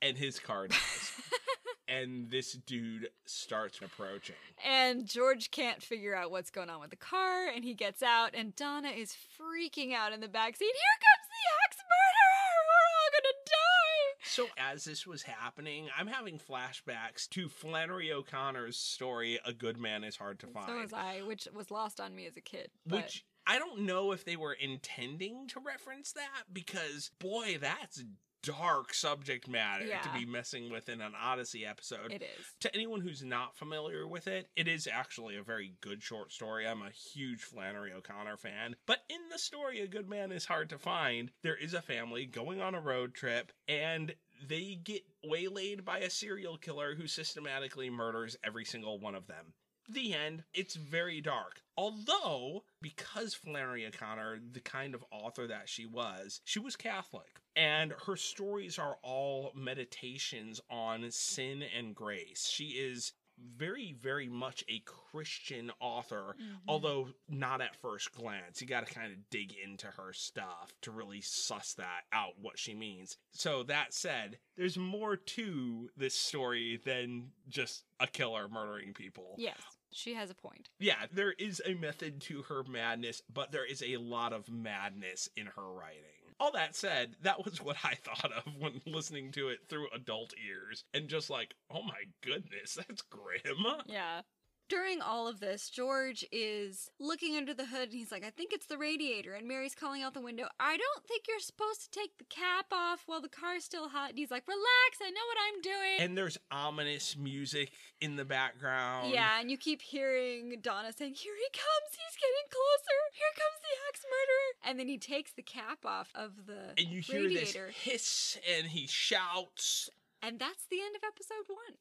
And his car does. (laughs) and this dude starts approaching. And George can't figure out what's going on with the car, and he gets out, and Donna is freaking out in the backseat. Here comes the axe murderer! We're all gonna die! So as this was happening, I'm having flashbacks to Flannery O'Connor's story "A Good Man Is Hard to Find," So was I, which was lost on me as a kid. But which I don't know if they were intending to reference that because boy, that's dark subject matter to be messing with in an Odyssey episode. it is. to anyone who's not familiar with it, it is actually a very good short story. I'm a huge Flannery O'Connor fan. But in the story, A Good Man is Hard to Find, there is a family going on a road trip, and they get waylaid by a serial killer who systematically murders every single one of them. The end. It's very dark. Although, because Flannery O'Connor, the kind of author that she was, she was Catholic. And her stories are all meditations on sin and grace. She is very, very much a Christian author, Mhm. although not at first glance. You got to kind of dig into her stuff to really suss that out, what she means. So, that said, there's more to this story than just a killer murdering people. Yes, she has a point. Yeah, there is a method to her madness, but there is a lot of madness in her writing. All that said, that was what I thought of when (laughs) listening to it through adult ears and just like, oh my goodness, that's grim. Yeah. During all of this, George is looking under the hood and he's like, I think it's the radiator. And Mary's calling out the window, I don't think you're supposed to take the cap off while the car's still hot. And he's like, Relax, I know what I'm doing. And there's ominous music in the background. yeah, and you keep hearing Donna saying, Here he comes, he's getting closer. Here comes the axe murderer. And then he takes the cap off of the And you hear radiator. this hiss and he shouts, And that's the end of episode one.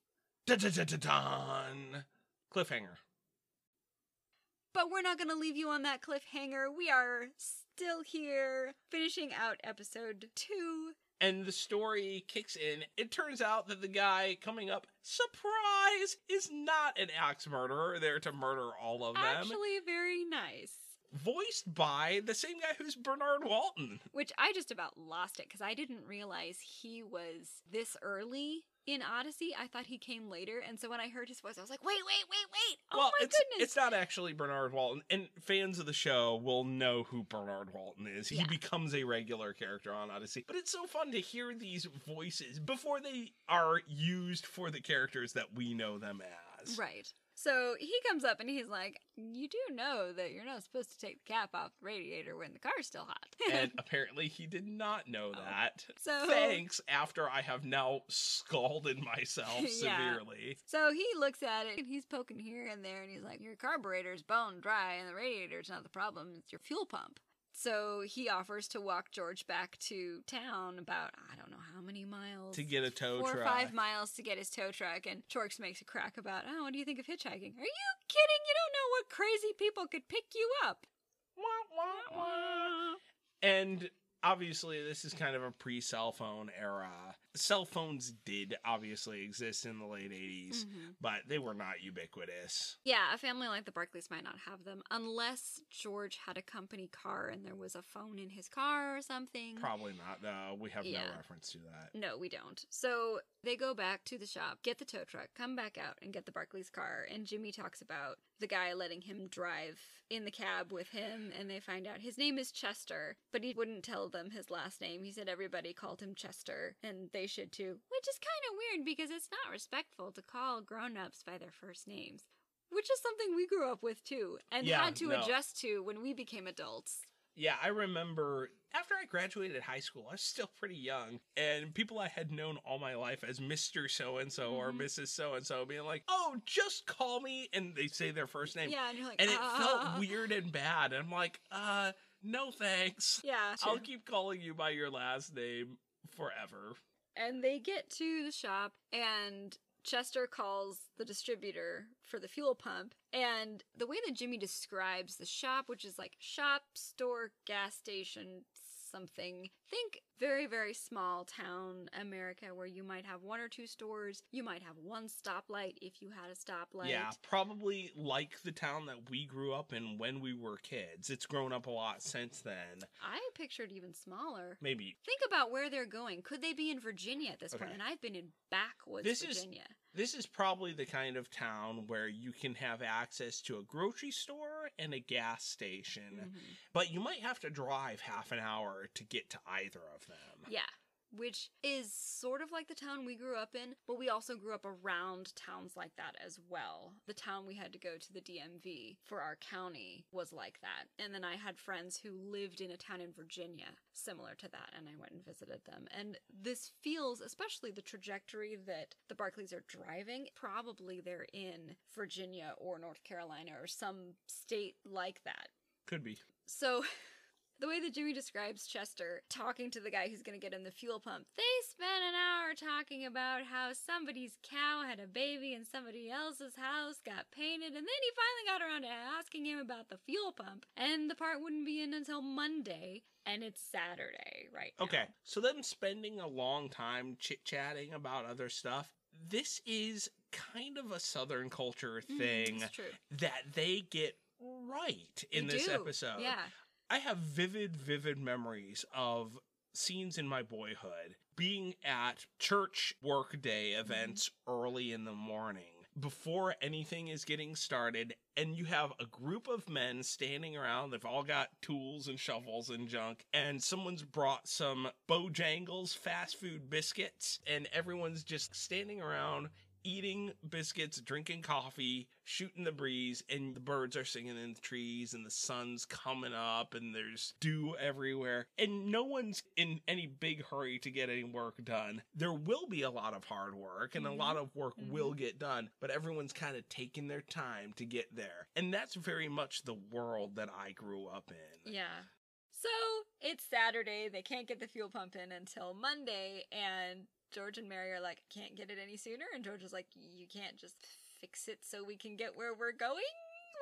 dun dun dun dun dun. Cliffhanger. But we're not going to leave you on that cliffhanger. We are still here, finishing out episode two. and the story kicks in. It turns out that the guy coming up, surprise, is not an axe murderer there to murder all of them. Actually, very nice. Voiced by the same guy who's Bernard Walton. Which I just about lost it because I didn't realize he was this early in Odyssey. I thought he came later. And so when I heard his voice, I was like, wait, wait, wait, wait. Oh well, my it's goodness. it's not actually Bernard Walton, and fans of the show will know who Bernard Walton is. He Yeah. becomes a regular character on Odyssey, but it's so fun to hear these voices before they are used for the characters that we know them as. Right. So he comes up and he's like, You do know that you're not supposed to take the cap off the radiator when the car's still hot. (laughs) and apparently he did not know Oh. that. So- thanks after I have now scalded (laughs) myself (laughs) Yeah. severely. So he looks at it and he's poking here and there and he's like, Your carburetor's bone dry and the radiator's not the problem, it's your fuel pump. So he offers to walk George back to town about, I don't know how many miles. To get a tow Four or truck. five miles to get his tow truck. And Torx makes a crack about, Oh, what do you think of hitchhiking? Are you kidding? You don't know what crazy people could pick you up. And obviously, this is kind of a pre cell phone era. Cell phones did obviously exist in the late 80s, Mhm. but they were not ubiquitous. Yeah, a family like the Barclays might not have them unless George had a company car and there was a phone in his car or something. Probably not, though. We have Yeah. no reference to that. No, we don't. So they go back to the shop, get the tow truck, come back out, and get the Barclays car. And Jimmy talks about the guy letting him drive in the cab with him, and they find out his name is Chester, but he wouldn't tell them his last name. He said everybody called him Chester, and they should too, which is kind of weird because it's not respectful to call grown ups by their first names. Which is something we grew up with too, and Yeah, had to no. adjust to when we became adults. Yeah, I remember after I graduated high school, I was still pretty young, and people I had known all my life as Mr. So and so or. Mrs. So and so being like, oh, just call me. And they say their first name. Yeah, and you're like, And it "Ah." felt (laughs) weird and bad. And I'm like, uh, no thanks. Yeah, I'll keep calling you by your last name forever. And they get to the shop, and Chester calls the distributor for the fuel pump. And the way that Jimmy describes the shop, which is like shop, store, gas station, something, think very, very small town America where you might have one or two stores, you might have one stoplight if you had a stoplight. Yeah, probably like the town that we grew up in when we were kids. It's grown up a lot since then. I pictured even smaller. Maybe Think about where they're going. Could they be in Virginia at this point? And I've been in backwoods This is- Virginia. This is probably the kind of town where you can have access to a grocery store and a gas station, Mhm. but you might have to drive half an hour to get to either of them. Yeah. Which is sort of like the town we grew up in, but we also grew up around towns like that as well. The town we had to go to the DMV for our county was like that. And then I had friends who lived in a town in Virginia similar to that, and I went and visited them. And this feels, especially the trajectory that the Barclays are driving, probably they're in Virginia or North Carolina or some state like that. Could be. So The way that Jimmy describes Chester talking to the guy who's going to get him the fuel pump, they spent an hour talking about how somebody's cow had a baby in somebody else's house, got painted, and then he finally got around to asking him about the fuel pump. And the part wouldn't be in until Monday, and it's Saturday right now. Okay, so them spending a long time chit chatting about other stuff. This is kind of a Southern culture Mhm, thing true. that they get right in They this do. episode. Yeah. I have vivid, vivid memories of scenes in my boyhood being at church work day Mm-hmm. events early in the morning before anything is getting started and you have a group of men standing around they've all got tools and shovels and junk and someone's brought some bojangles fast food biscuits and everyone's just standing around eating biscuits, drinking coffee, shooting the breeze, and the birds are singing in the trees, and the sun's coming up, and there's dew everywhere. And no one's in any big hurry to get any work done. There will be a lot of hard work, and a lot of work Mhm. will get done, but everyone's kind of taking their time to get there. And that's very much the world that I grew up in. Yeah. So it's Saturday. They can't get the fuel pump in until Monday, and George and Mary are like, can't get it any sooner. And George is like, you can't just fix it so we can get where we're going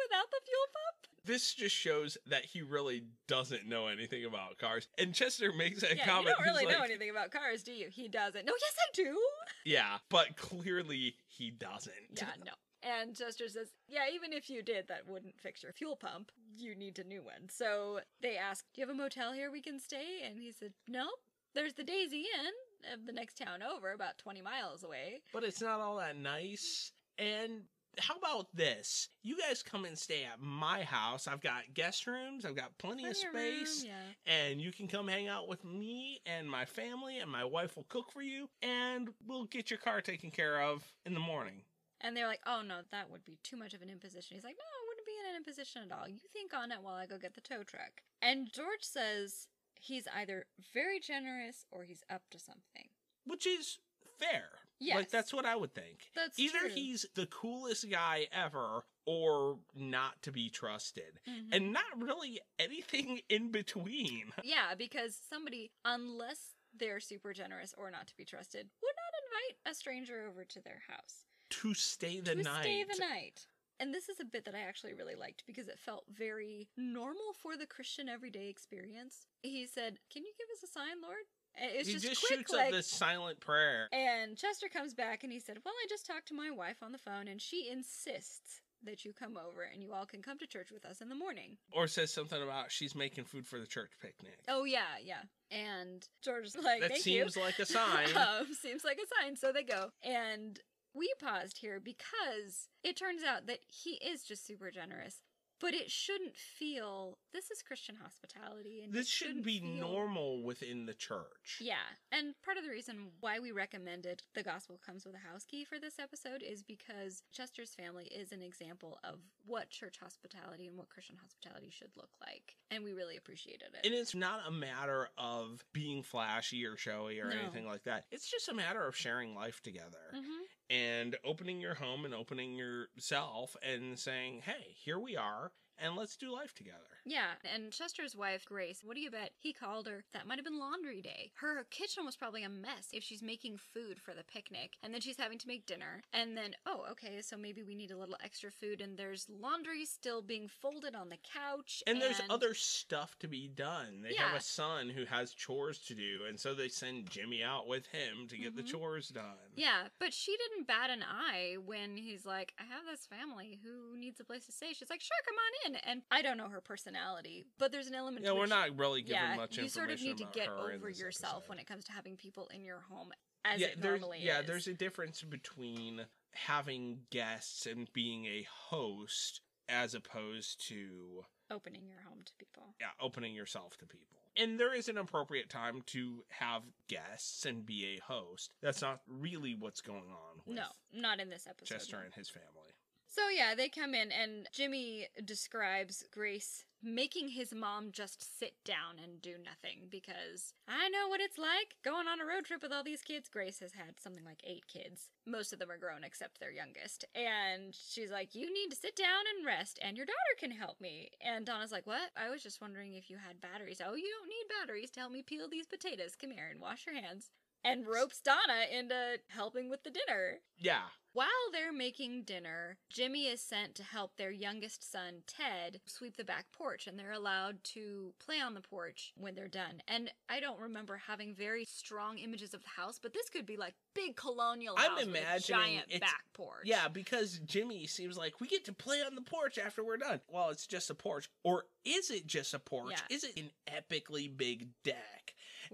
without the fuel pump. This just shows that he really doesn't know anything about cars. And Chester makes a yeah, comment. you don't really know like, anything about cars, do you? He doesn't. No, yes, I do. Yeah, but clearly he doesn't. Yeah, no. And Chester says, Yeah, even if you did, that wouldn't fix your fuel pump. You need a new one. So they ask, Do you have a motel here we can stay? And he said, No. There's the Daisy Inn of the next town over, about 20 miles away. But it's not all that nice. And how about this? You guys come and stay at my house. I've got guest rooms, I've got plenty, of Plenty space. room, yeah. And you can come hang out with me and my family, and my wife will cook for you, and we'll get your car taken care of in the morning. And they're like, Oh, no, that would be too much of an imposition. He's like, No, it wouldn't be an imposition at all. You think on it while I go get the tow truck. And George says he's either very generous or he's up to something. Which is fair. Yes. Like, that's what I would think. That's Either true. he's the coolest guy ever, or not to be trusted. Mhm. And not really anything (laughs) in between. (laughs) Yeah, because somebody, unless they're super generous or not to be trusted, would not invite a stranger over to their house to stay the to night. stay the night. And this is a bit that I actually really liked because it felt very normal for the Christian everyday experience. He said, "Can you give us a sign, Lord?" It's he just, just quick, shoots like, up this silent prayer. and Chester comes back and he said, Well, I just talked to my wife on the phone and she insists that you come over and you all can come to church with us in the morning. Or says something about she's making food for the church picnic. Oh, yeah, yeah. And George is like, that Thank you. seems like a sign. (laughs) um, seems like a sign. So they go. And we paused here because it turns out that he is just super generous. But it shouldn't feel this is Christian hospitality and this shouldn't be feel- normal within the church. Yeah, and part of the reason why we recommended The Gospel Comes with a House Key for this episode is because Chester's family is an example of what church hospitality and what Christian hospitality should look like. And we really appreciated it. And it's not a matter of being flashy or showy or No. anything like that. It's just a matter of sharing life together Mhm. And opening your home and opening yourself and saying, hey, here we are, and let's do life together. Yeah, and Chester's wife, Grace, what do you bet? He called her. That might have been laundry day. Her kitchen was probably a mess if she's making food for the picnic, and then she's having to make dinner. And then, oh, okay, so maybe we need a little extra food, and there's laundry still being folded on the couch. And there's other stuff to be done. They have a son who has chores to do, and so they send Jimmy out with him to get the Mhm. chores done. Yeah, but she didn't bat an eye when he's like, I have this family who needs a place to stay. She's like, sure, come on in. And I don't know her personality, but there's an element Yeah, we're not really giving much. yeah, much you sort of need to get over yourself episode. when it comes to having people in your home as yeah, it there's, normally yeah, is. there's a difference between having guests and being a host as opposed to opening your home to people. yeah, opening yourself to people. And there is an appropriate time to have guests and be a host. That's not really what's going on with No, not in this episode. Chester no. and his family. So yeah, they come in and Jimmy describes Grace making his mom just sit down and do nothing because I know what it's like going on a road trip with all these kids. Grace has had something like eight kids. Most of them are grown except their youngest. And she's like, You need to sit down and rest, and your daughter can help me. And Donna's like, What? I was just wondering if you had batteries. Oh, you don't need batteries to help me peel these potatoes. Come here and wash your hands. And ropes Donna into helping with the dinner. Yeah. While they're making dinner, Jimmy is sent to help their youngest son, Ted, sweep the back porch, and they're allowed to play on the porch when they're done. And I don't remember having very strong images of the house, but this could be like big colonial I'm house with a imagining giant back porch. Yeah, because Jimmy seems like we get to play on the porch after we're done. Well, it's just a porch. Or is it just a porch? Yeah. Is it an epically big deck?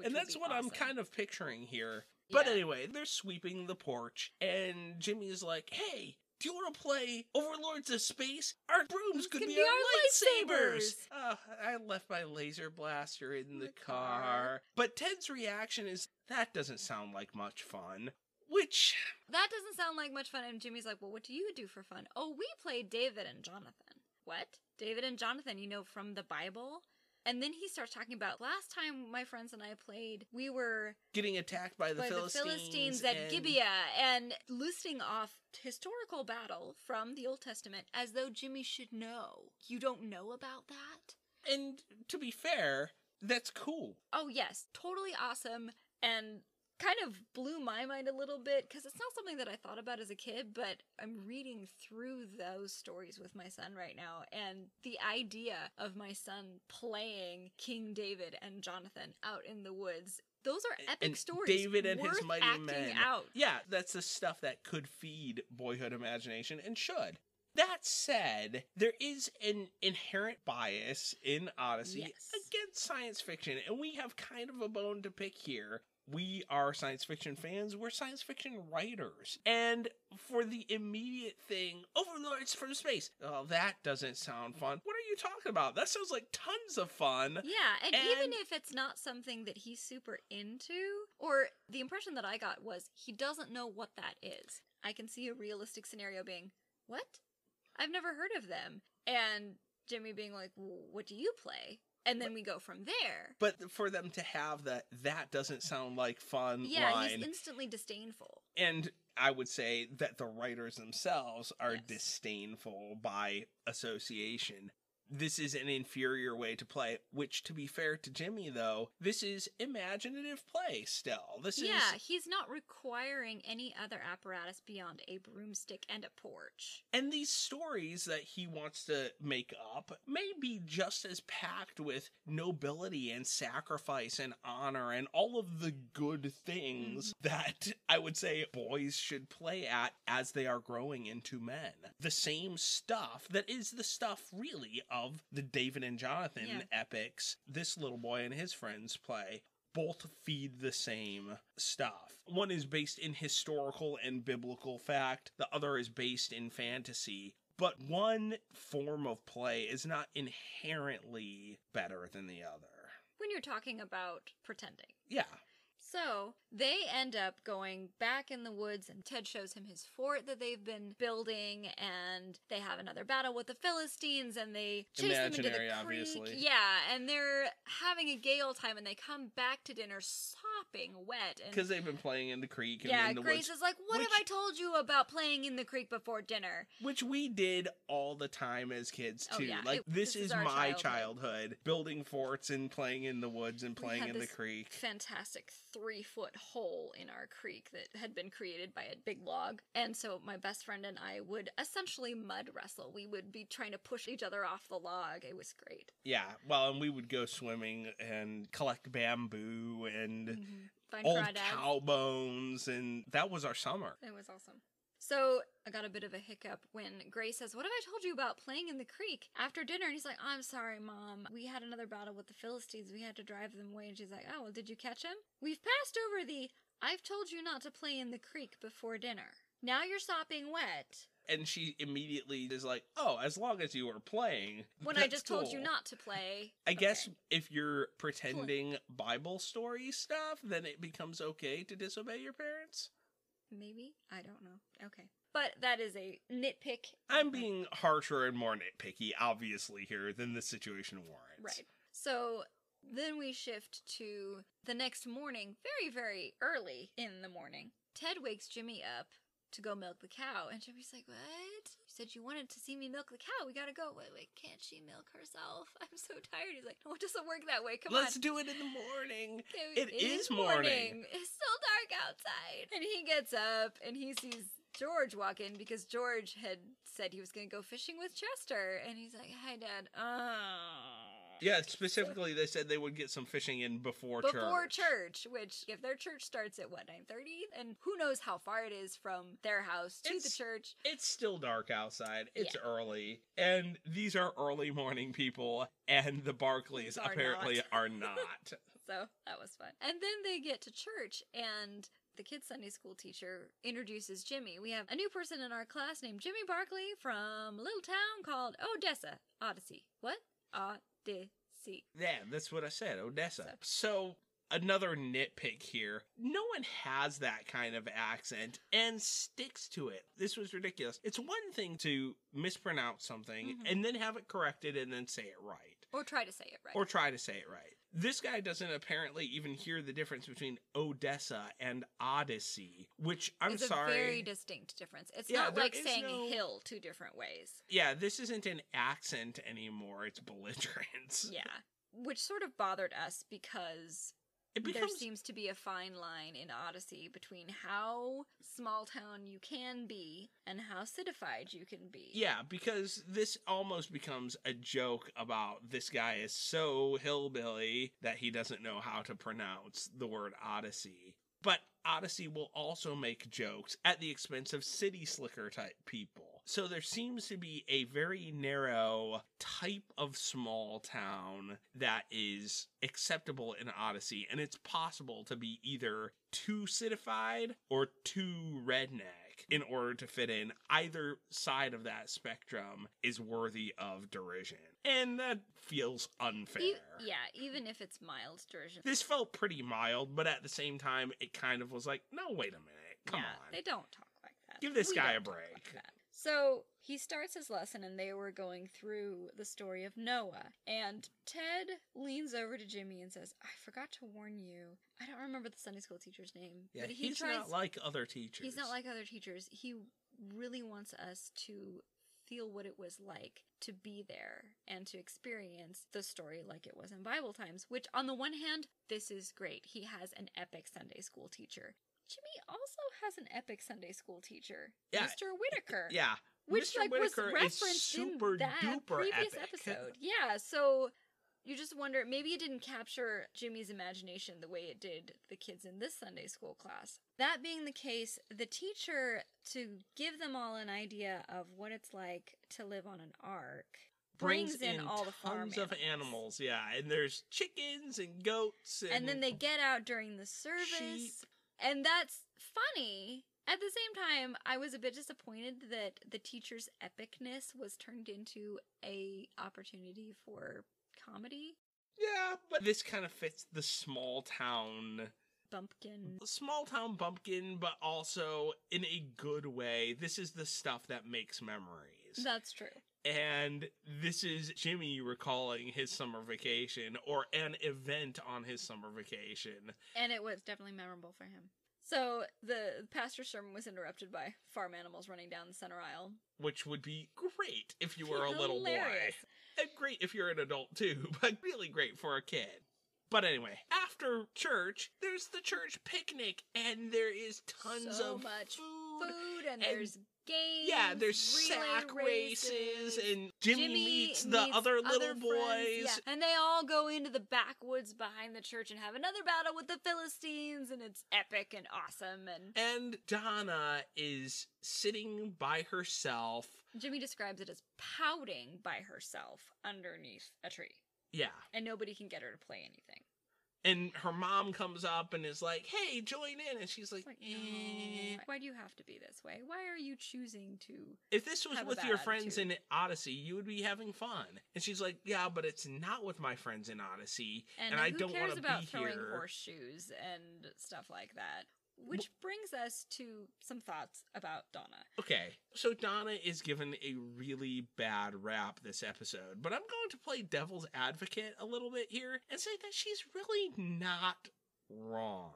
And that's what I'm kind of picturing here. But Yeah. anyway, they're sweeping the porch, and Jimmy's like, hey, do you want to play Overlords of Space? Our brooms could be, be our our lightsabers. lightsabers. Uh, I left my laser blaster in the, The car. car. But Ted's reaction is, that doesn't sound like much fun. Which, That doesn't sound like much fun. And Jimmy's like, Well, what do you do for fun? Oh, we play David and Jonathan. What? David and Jonathan, you know, from the Bible? And then he starts talking about last time my friends and I played, we were getting attacked by the by Philistines. the Philistines at and- Gibeah and listing off historical battle from the Old Testament as though Jimmy should know. You don't know about that? And to be fair, that's cool. Oh, yes, totally awesome and kind of blew my mind a little bit because it's not something that I thought about as a kid, but I'm reading through those stories with my son right now. And the idea of my son playing King David and Jonathan out in the woods. Those are epic And stories. David and his mighty men. out. Yeah, that's the stuff that could feed boyhood imagination and should. That said, there is an inherent bias in Odyssey Yes. against science fiction, and we have kind of a bone to pick here. We are science fiction fans, we're science fiction writers. And for the immediate thing, Overlords from Space, oh, that doesn't sound fun. What are you talking about? That sounds like tons of fun. Yeah, and, even if it's not something that he's super into, or the impression that I got was he doesn't know what that is. I can see a realistic scenario being, What? I've never heard of them. And Jimmy being like, "W- What do you play? And then we go from there. But for them to have that, that doesn't sound like fun Yeah, line. he's instantly disdainful. and I would say that the writers themselves are Yes. disdainful by association. This is an inferior way to play, which, to be fair to Jimmy, though, this is imaginative play still. This is yeah, is. he's not requiring any other apparatus beyond a broomstick and a porch. And these stories that he wants to make up may be just as packed with nobility and sacrifice and honor and all of the good things mm-hmm. that I would say boys should play at as they are growing into men. The same stuff that is the stuff really of the David and Jonathan Yeah. epics this little boy and his friends play both feed the same stuff. One is based in historical and biblical fact, the other is based in fantasy. But one form of play is not inherently better than the other. When you're talking about pretending. Yeah. So they end up going back in the woods, and Ted shows him his fort that they've been building, and they have another battle with the Philistines, and they chase them into the creek. obviously. Yeah, and they're having a gay old time, and they come back to dinner sopping wet. Because they've been playing in the creek and yeah, in the Grace woods, is like, "What have I told you about playing in the creek before dinner?" which we did all the time as kids Oh, too. yeah. Like It- this, this is is, my childhood. childhood, building forts and playing in the woods and playing in the creek. fantastic three foot hole in our creek that had been created by a big log. And so my best friend and I would essentially mud wrestle. We would be trying to push each other off the log. It was great. Yeah, well, and we would go swimming and collect bamboo and Mm-hmm. Old crawdads. cow bones, and that was our summer. It was awesome. So I got a bit of a hiccup when Grace says, What have I told you about playing in the creek after dinner? And he's like, I'm sorry, Mom. We had another battle with the Philistines. We had to drive them away. And she's like, Oh, well, did you catch him? We've passed over the I've told you not to play in the creek before dinner. Now you're sopping wet. And she immediately is like, "Oh, as long as you are playing." When I just told you not to play. (laughs) I guess if you're pretending Bible story stuff, then it becomes okay to disobey your parents. Maybe. I don't know. Okay. But that is a nitpick. I'm being harsher and more nitpicky, obviously, here than the situation warrants. Right. So then we shift to the next morning, very, very early in the morning. Ted wakes Jimmy up to go milk the cow, and Jimmy's like, What? You said you wanted to see me milk the cow. We gotta go. Wait, wait, can't she milk herself? (laughs) I'm so tired. He's like, No, it doesn't work that way. Come on. Let's do it in the morning. (laughs) It, It is morning. It's still dark outside. And he gets up and he sees George walk in because George had said he was going to go fishing with Chester. And he's like, Hi, Dad. Oh. Yeah, specifically, they said they would get some fishing in before, church. Before church. church, which if their church starts at what nine thirty, and who knows how far it is from their house to the church. It's still dark outside. It's Yeah. early. And these are early morning people, and the Barclays Are apparently not. are (laughs) not. So that was fun. And then they get to church, and the kid's Sunday school teacher introduces Jimmy. We have a new person in our class named Jimmy Barclay from a little town called Odessa. Odyssey. What? Odyssey. Yeah, that's what I said, Odessa. So- another nitpick here. No one has that kind of accent and sticks to it. This was ridiculous. It's one thing to mispronounce something Mhm. and then have it corrected and then say it right. Or try to say it right. or try to say it right. This guy doesn't apparently even hear the difference between Odessa and Odyssey, which I'm it's sorry. a very distinct difference. It's Yeah, not like saying no- hill two different ways. yeah, this isn't an accent anymore. It's belligerence. Yeah. Which sort of bothered us because It there seems to be a fine line in Odyssey between how small town you can be and how citified you can be. yeah, because this almost becomes a joke about this guy is so hillbilly that he doesn't know how to pronounce the word Odyssey. But Odyssey will also make jokes at the expense of city slicker type people. So there seems to be a very narrow type of small town that is acceptable in Odyssey, and it's possible to be either too citified or too redneck in order to fit in. Either side of that spectrum is worthy of derision, and that feels unfair. E- yeah, even if it's mild derision. This felt pretty mild, but at the same time, it kind of was like, no, wait a minute. Come yeah, on. They don't talk like that. Give this We guy a break. like that. So he starts his lesson, and they were going through the story of Noah. And Ted leans over to Jimmy and says, "I forgot to warn you. I don't remember the Sunday school teacher's name, Yeah, but he he's tries. not like other teachers. he's not like other teachers. He really wants us to feel what it was like to be there and to experience the story like it was in Bible times. Which, on the one hand, this is great. He has an epic Sunday school teacher. Jimmy also has an epic Sunday school teacher, Yeah, Mr. Whittaker. Yeah, which Mr. like Whittaker was referenced super in that duper previous epic. episode. Yeah, so you just wonder maybe it didn't capture Jimmy's imagination the way it did the kids in this Sunday school class. That being the case, the teacher to give them all an idea of what it's like to live on an ark brings, in, all the farm tons of animals. Yeah, and there's chickens and goats, and, and then they get out during the service sheep. And that's funny at the same time i was a bit disappointed that the teacher's epicness was turned into a opportunity for comedy Yeah, but this kind of fits the small town, bumpkin small town bumpkin, but also in a good way. This is the stuff that makes memories. that's true And this is Jimmy recalling his summer vacation or an event on his summer vacation. and it was definitely memorable for him so the pastor's sermon was interrupted by farm animals running down the center aisle Which would be great if you were a little boy. And great if you're an adult too, (laughs) but really great for a kid. But anyway, after church, there's the church picnic, and there is tons So of much food. food and, and- there's games Yeah, there's sack races, and Jimmy, Jimmy meets the other little friends, boys. yeah. And they all go into the backwoods behind the church and have another battle with the Philistines, and it's epic and awesome. And And Donna is sitting by herself. Jimmy describes it as pouting by herself underneath a tree, Yeah. and nobody can get her to play anything. And her mom comes up and is like, hey, join in. And she's like, like, eh. no, why do you have to be this way? Why are you choosing to? If this was with your friends attitude. in Odyssey, you would be having fun. And she's like, yeah, but it's not with my friends in Odyssey. And, And I don't wanna be here." And about be throwing horseshoes and stuff like that? Which brings us to some thoughts about Donna. Okay, so Donna is given a really bad rap this episode, but I'm going to play devil's advocate a little bit here and say that she's really not wrong.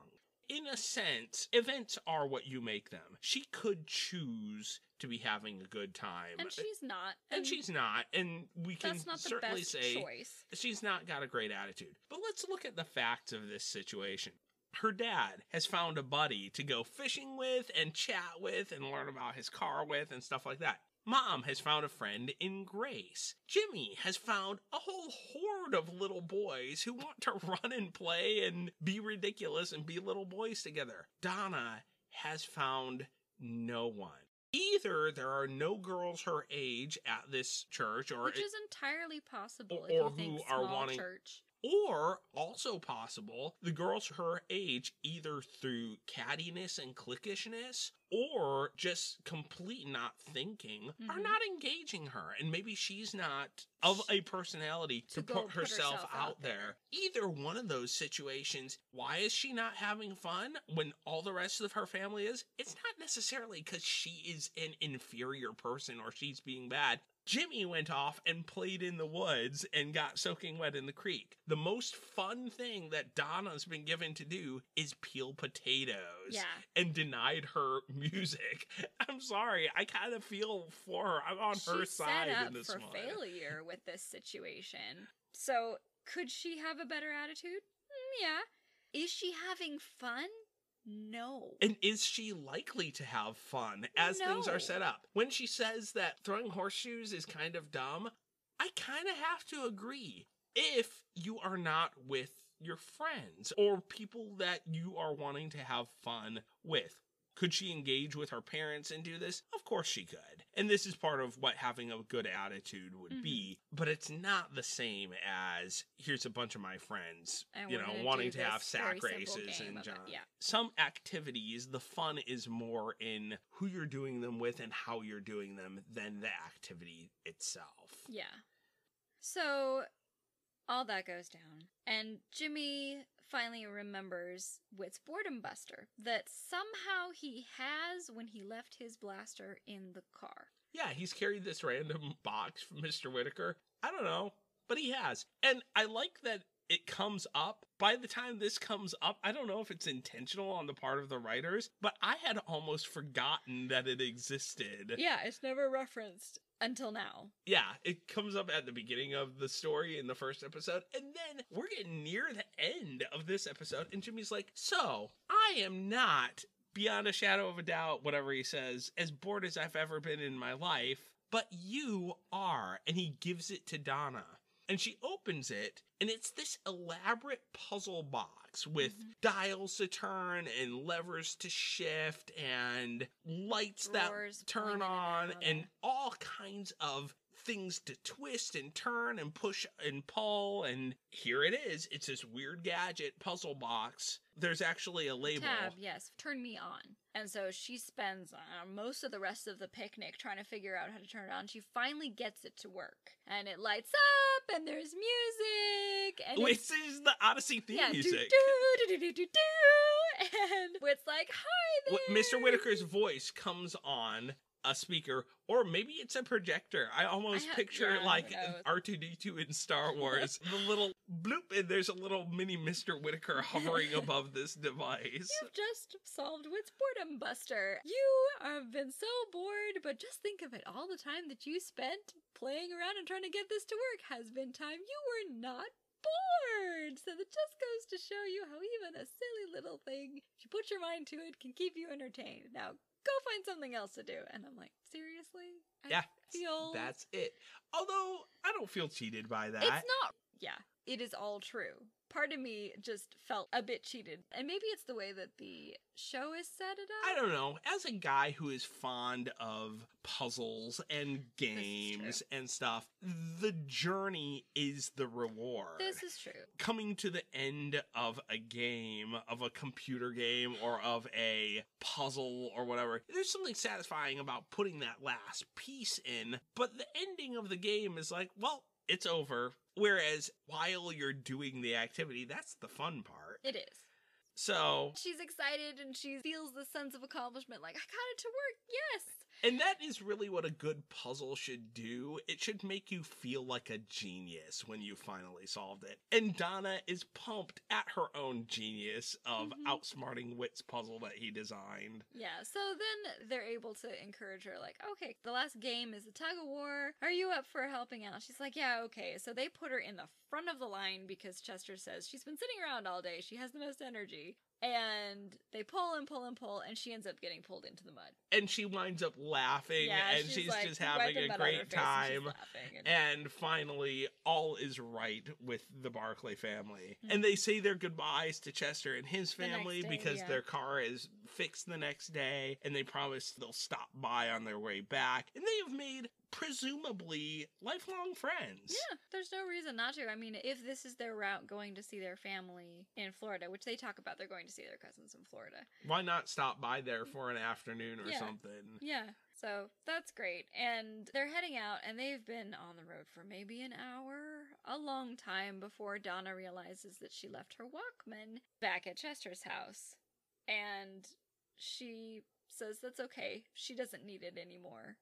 In a sense, events are what you make them. She could choose to be having a good time. And she's not. And she's not. And we can certainly say choice. she's not got a great attitude. But let's look at the facts of this situation. Her dad has found a buddy to go fishing with and chat with and learn about his car with and stuff like that. Mom has found a friend in Grace. Jimmy has found a whole horde of little boys who want to (laughs) run and play and be ridiculous and be little boys together. Donna has found no one. Either there are no girls her age at this church or Which is entirely possible or if you who think are wanting- church. Or also possible, the girls her age, either through cattiness and cliquishness, or just complete not thinking, are Mhm. not engaging her. And maybe she's not of a personality to, To put herself, herself out, out there. Either one of those situations, why is she not having fun when all the rest of her family is? It's not necessarily because she is an inferior person or she's being bad. Jimmy went off and played in the woods and got soaking wet in the creek. The most fun thing that Donna's been given to do is peel potatoes Yeah. and denied her (laughs) music. I'm sorry, I kind of feel for her. I'm on her side set up in this for one. failure with this situation. So, could she have a better attitude? Mm, yeah. Is she having fun? No. And is she likely to have fun as things are set up? When she says that throwing horseshoes is kind of dumb, I kind of have to agree. If you are not with your friends or people that you are wanting to have fun with, could she engage with her parents and do this? Of course she could. And this is part of what having a good attitude would Mhm. be, but it's not the same as here's a bunch of my friends, And you know, wanting to have sack races and John. yeah. Some activities, the fun is more in who you're doing them with and how you're doing them than the activity itself. Yeah. So all that goes down, and Jimmy finally remembers Whit's boredom buster that somehow he has when he left his blaster in the car. Yeah, he's carried this random box from Mr. Whittaker. I don't know, but he has. And I like that it comes up. By the time this comes up, I don't know if it's intentional on the part of the writers, but I had almost forgotten that it existed. Yeah, it's never referenced until now. Yeah, it comes up at the beginning of the story in the first episode, and then we're getting near the end of this episode, and Jimmy's like, So, I am not, beyond a shadow of a doubt, whatever he says, as bored as I've ever been in my life, but you are. And he gives it to Donna. And she opens it, and it's this elaborate puzzle box with Mhm. dials to turn and levers to shift and lights that turn in and on and all kinds of things to twist and turn and push and pull and here it is. It's this weird gadget puzzle box. There's actually a label. Tab, yes, turn me on. And so she spends uh, most of the rest of the picnic trying to figure out how to turn it on. She finally gets it to work, and it lights up, and there's music, and Wait, it's this is the odyssey theme yeah, music. do, do, do, do, do, do, and it's like, hi there, mr whittaker's voice comes on a speaker or maybe it's a projector i almost I picture yeah, like r2d2 in star (laughs) wars the little bloop and there's a little mini mr whittaker (laughs) hovering above this device You've just solved Whit's Boredom Buster. You have been so bored, but just think of it. All the time that you spent playing around and trying to get this to work has been time you were not bored. So that just goes to show you how even a silly little thing, if you put your mind to it, can keep you entertained. Now go find something else to do. And I'm like, seriously? I yeah feel that's it although i don't feel cheated by that It's not. Yeah, it is all true. Part of me just felt a bit cheated. And maybe it's the way that the show is set it up. I don't know. As a guy who is fond of puzzles and games and stuff, the journey is the reward. This is true. Coming to the end of a game, of a computer game, or of a puzzle or whatever, there's something satisfying about putting that last piece in, but the ending of the game is like, well, it's over. Whereas while you're doing the activity, that's the fun part. It is. So, She's excited and she feels the sense of accomplishment like, I got it to work. Yes. And that is really what a good puzzle should do. It should make you feel like a genius when you finally solved it. And Donna is pumped at her own genius of Mhm. outsmarting Whit's puzzle that he designed. Yeah, so then they're able to encourage her, like, okay, the last game is the tug of war. Are you up for helping out? She's like, yeah, okay. So they put her in the front of the line because Chester says she's been sitting around all day. She has the most energy. And they pull and pull and pull, and she ends up getting pulled into the mud. And she winds up laughing yeah, and she's, like, just having a butt out of her great face and time. and- And finally, all is right with the Barclay family. Mhm. And they say their goodbyes to Chester and his family day, because yeah. their car is fixed the next day. And they promise they'll stop by on their way back. And they have made, presumably, lifelong friends. Yeah, there's no reason not to. I mean, if this is their route going to see their family in Florida, which they talk about, they're going to see their cousins in Florida. Why not stop by there for an afternoon or Yeah. something? Yeah, so that's great. And they're heading out, and they've been on the road for maybe an hour, a long time before Donna realizes that she left her Walkman back at Chester's house. And she says that's okay. She doesn't need it anymore.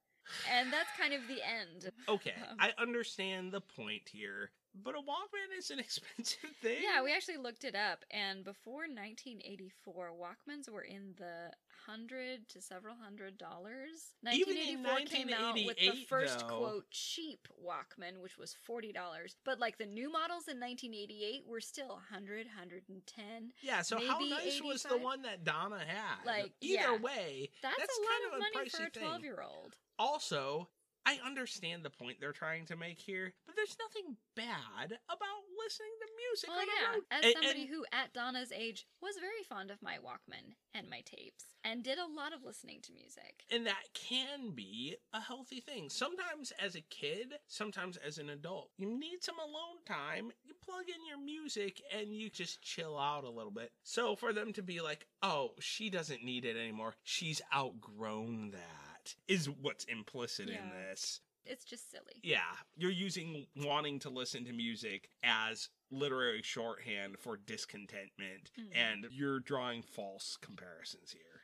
And that's kind of the end. Okay, (laughs) Um, I understand the point here, but a Walkman is an (laughs) expensive thing. Yeah, we actually looked it up, and before 1984, Walkmans were in the hundred to several hundred dollars. Even in 1984 came out with the first though. quote cheap Walkman, which was forty dollars. But like the new models in 1988 were still 100, 110. Yeah, so how nice was the one that Donna had? Like, either yeah. way, That's, That's a lot kind of of a money for a 12 year old. also, I understand the point they're trying to make here, but there's nothing bad about listening to music Well, yeah, as And- somebody and- who at Donna's age was very fond of my Walkman and my tapes and did a lot of listening to music. and that can be a healthy thing. Sometimes as a kid, sometimes as an adult. You need some alone time. You plug in your music and you just chill out a little bit. So for them to be like, oh, she doesn't need it anymore. She's outgrown that, is what's implicit in this. It's just silly. Yeah, you're using wanting to listen to music as literary shorthand for discontentment, Mhm. and you're drawing false comparisons here.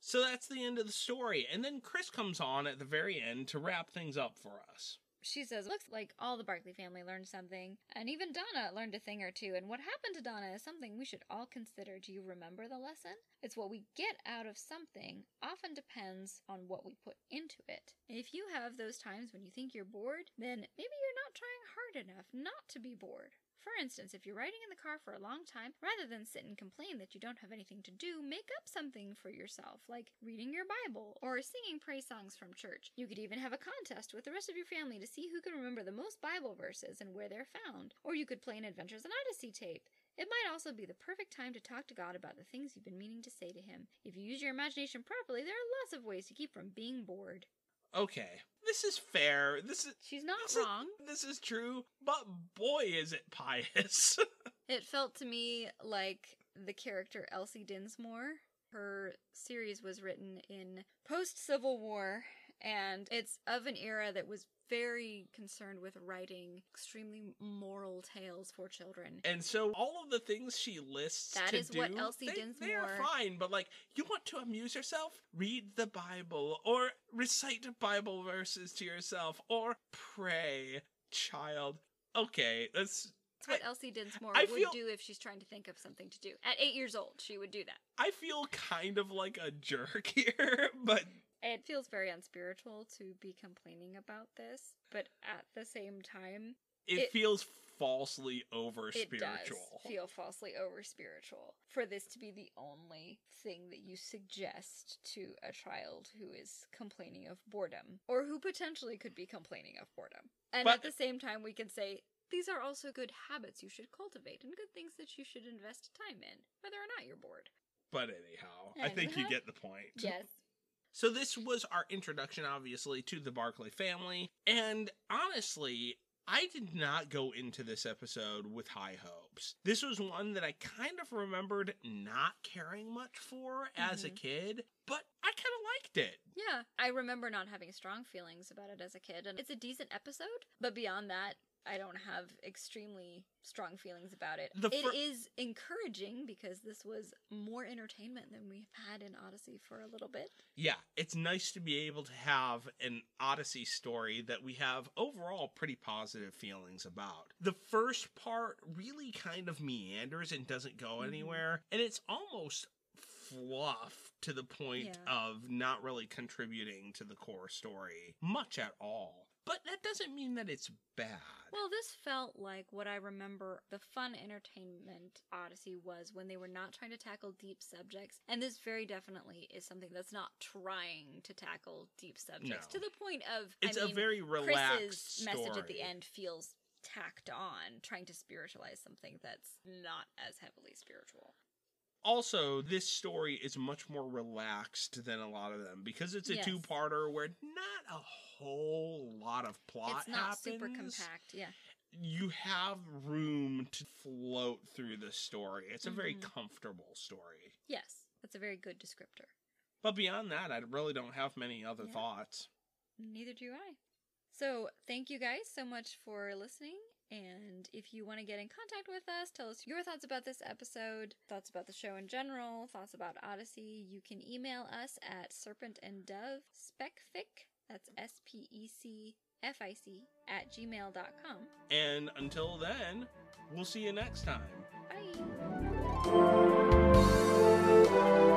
So that's the end of the story, and then Chris comes on at the very end to wrap things up for us. She says, looks like all the Barclay family learned something, and even Donna learned a thing or two. And what happened to Donna is something we should all consider. Do you remember the lesson? It's what we get out of something often depends on what we put into it. If you have those times when you think you're bored, then maybe you're not trying hard enough not to be bored. For instance, if you're riding in the car for a long time, rather than sit and complain that you don't have anything to do, make up something for yourself, like reading your Bible or singing praise songs from church. You could even have a contest with the rest of your family to see who can remember the most Bible verses and where they're found. Or you could play an Adventures in Odyssey tape. It might also be the perfect time to talk to God about the things you've been meaning to say to Him. If you use your imagination properly, there are lots of ways to keep from being bored. Okay, this is fair. This is She's not this is- wrong. this is true, but boy, is it pious. (laughs) It felt to me like the character Elsie Dinsmore. Her series was written in post Civil War, and it's of an era that was very concerned with writing extremely moral tales for children. And so all of the things she lists That to is what do, Elsie they, they are fine. But like, you want to amuse yourself? Read the Bible, or recite Bible verses to yourself, or pray, child. Okay, that's. That's what I- Elsie Dinsmore I would feel- do if she's trying to think of something to do. At eight years old, she would do that. I feel kind of like a jerk (laughs) here, but It feels very unspiritual to be complaining about this, but at the same time, it, It- feels falsely over it does spiritual. feel falsely over spiritual for this to be the only thing that you suggest to a child who is complaining of boredom or who potentially could be complaining of boredom. And But- at the same time, we can say these are also good habits you should cultivate and good things that you should invest time in, whether or not you're bored. But anyhow, I think you get the point. Yes. So this was our introduction, obviously, to the Barclay family. And honestly, I did not go into this episode with high hopes. This was one that I kind of remembered not caring much for as a Mhm. kid, but I kind of liked it. Yeah, I remember not having strong feelings about it as a kid, and it's a decent episode. But beyond that, I don't have extremely strong feelings about it. The It fir- is encouraging because this was more entertainment than we've had in Odyssey for a little bit. Yeah, it's nice to be able to have an Odyssey story that we have overall pretty positive feelings about. The first part really kind of meanders and doesn't go Mhm. anywhere, and it's almost fluff to the point Yeah. of not really contributing to the core story much at all. But that doesn't mean that it's bad. Well, this felt like what I remember the fun entertainment Odyssey was when they were not trying to tackle deep subjects. And this very definitely is something that's not trying to tackle deep subjects No. to the point of it's I mean, a very relaxed Chris's message at the end feels tacked on, trying to spiritualize something that's not as heavily spiritual. Also this story is much more relaxed than a lot of them because it's a Yes. two-parter where not a whole lot of plot it's not happens. super compact. Yeah. You have room to float through the story. It's a very Mhm. comfortable story. Yes. That's a very good descriptor. But beyond that, I really don't have many other Yeah. thoughts. Neither do I. So, thank you guys so much for listening. And if you want to get in contact with us, tell us your thoughts about this episode, thoughts about the show in general, thoughts about Odyssey, you can email us at serpent and dove specfic, that's S P E C F I C, at gmail.com. And until then, we'll see you next time. Bye.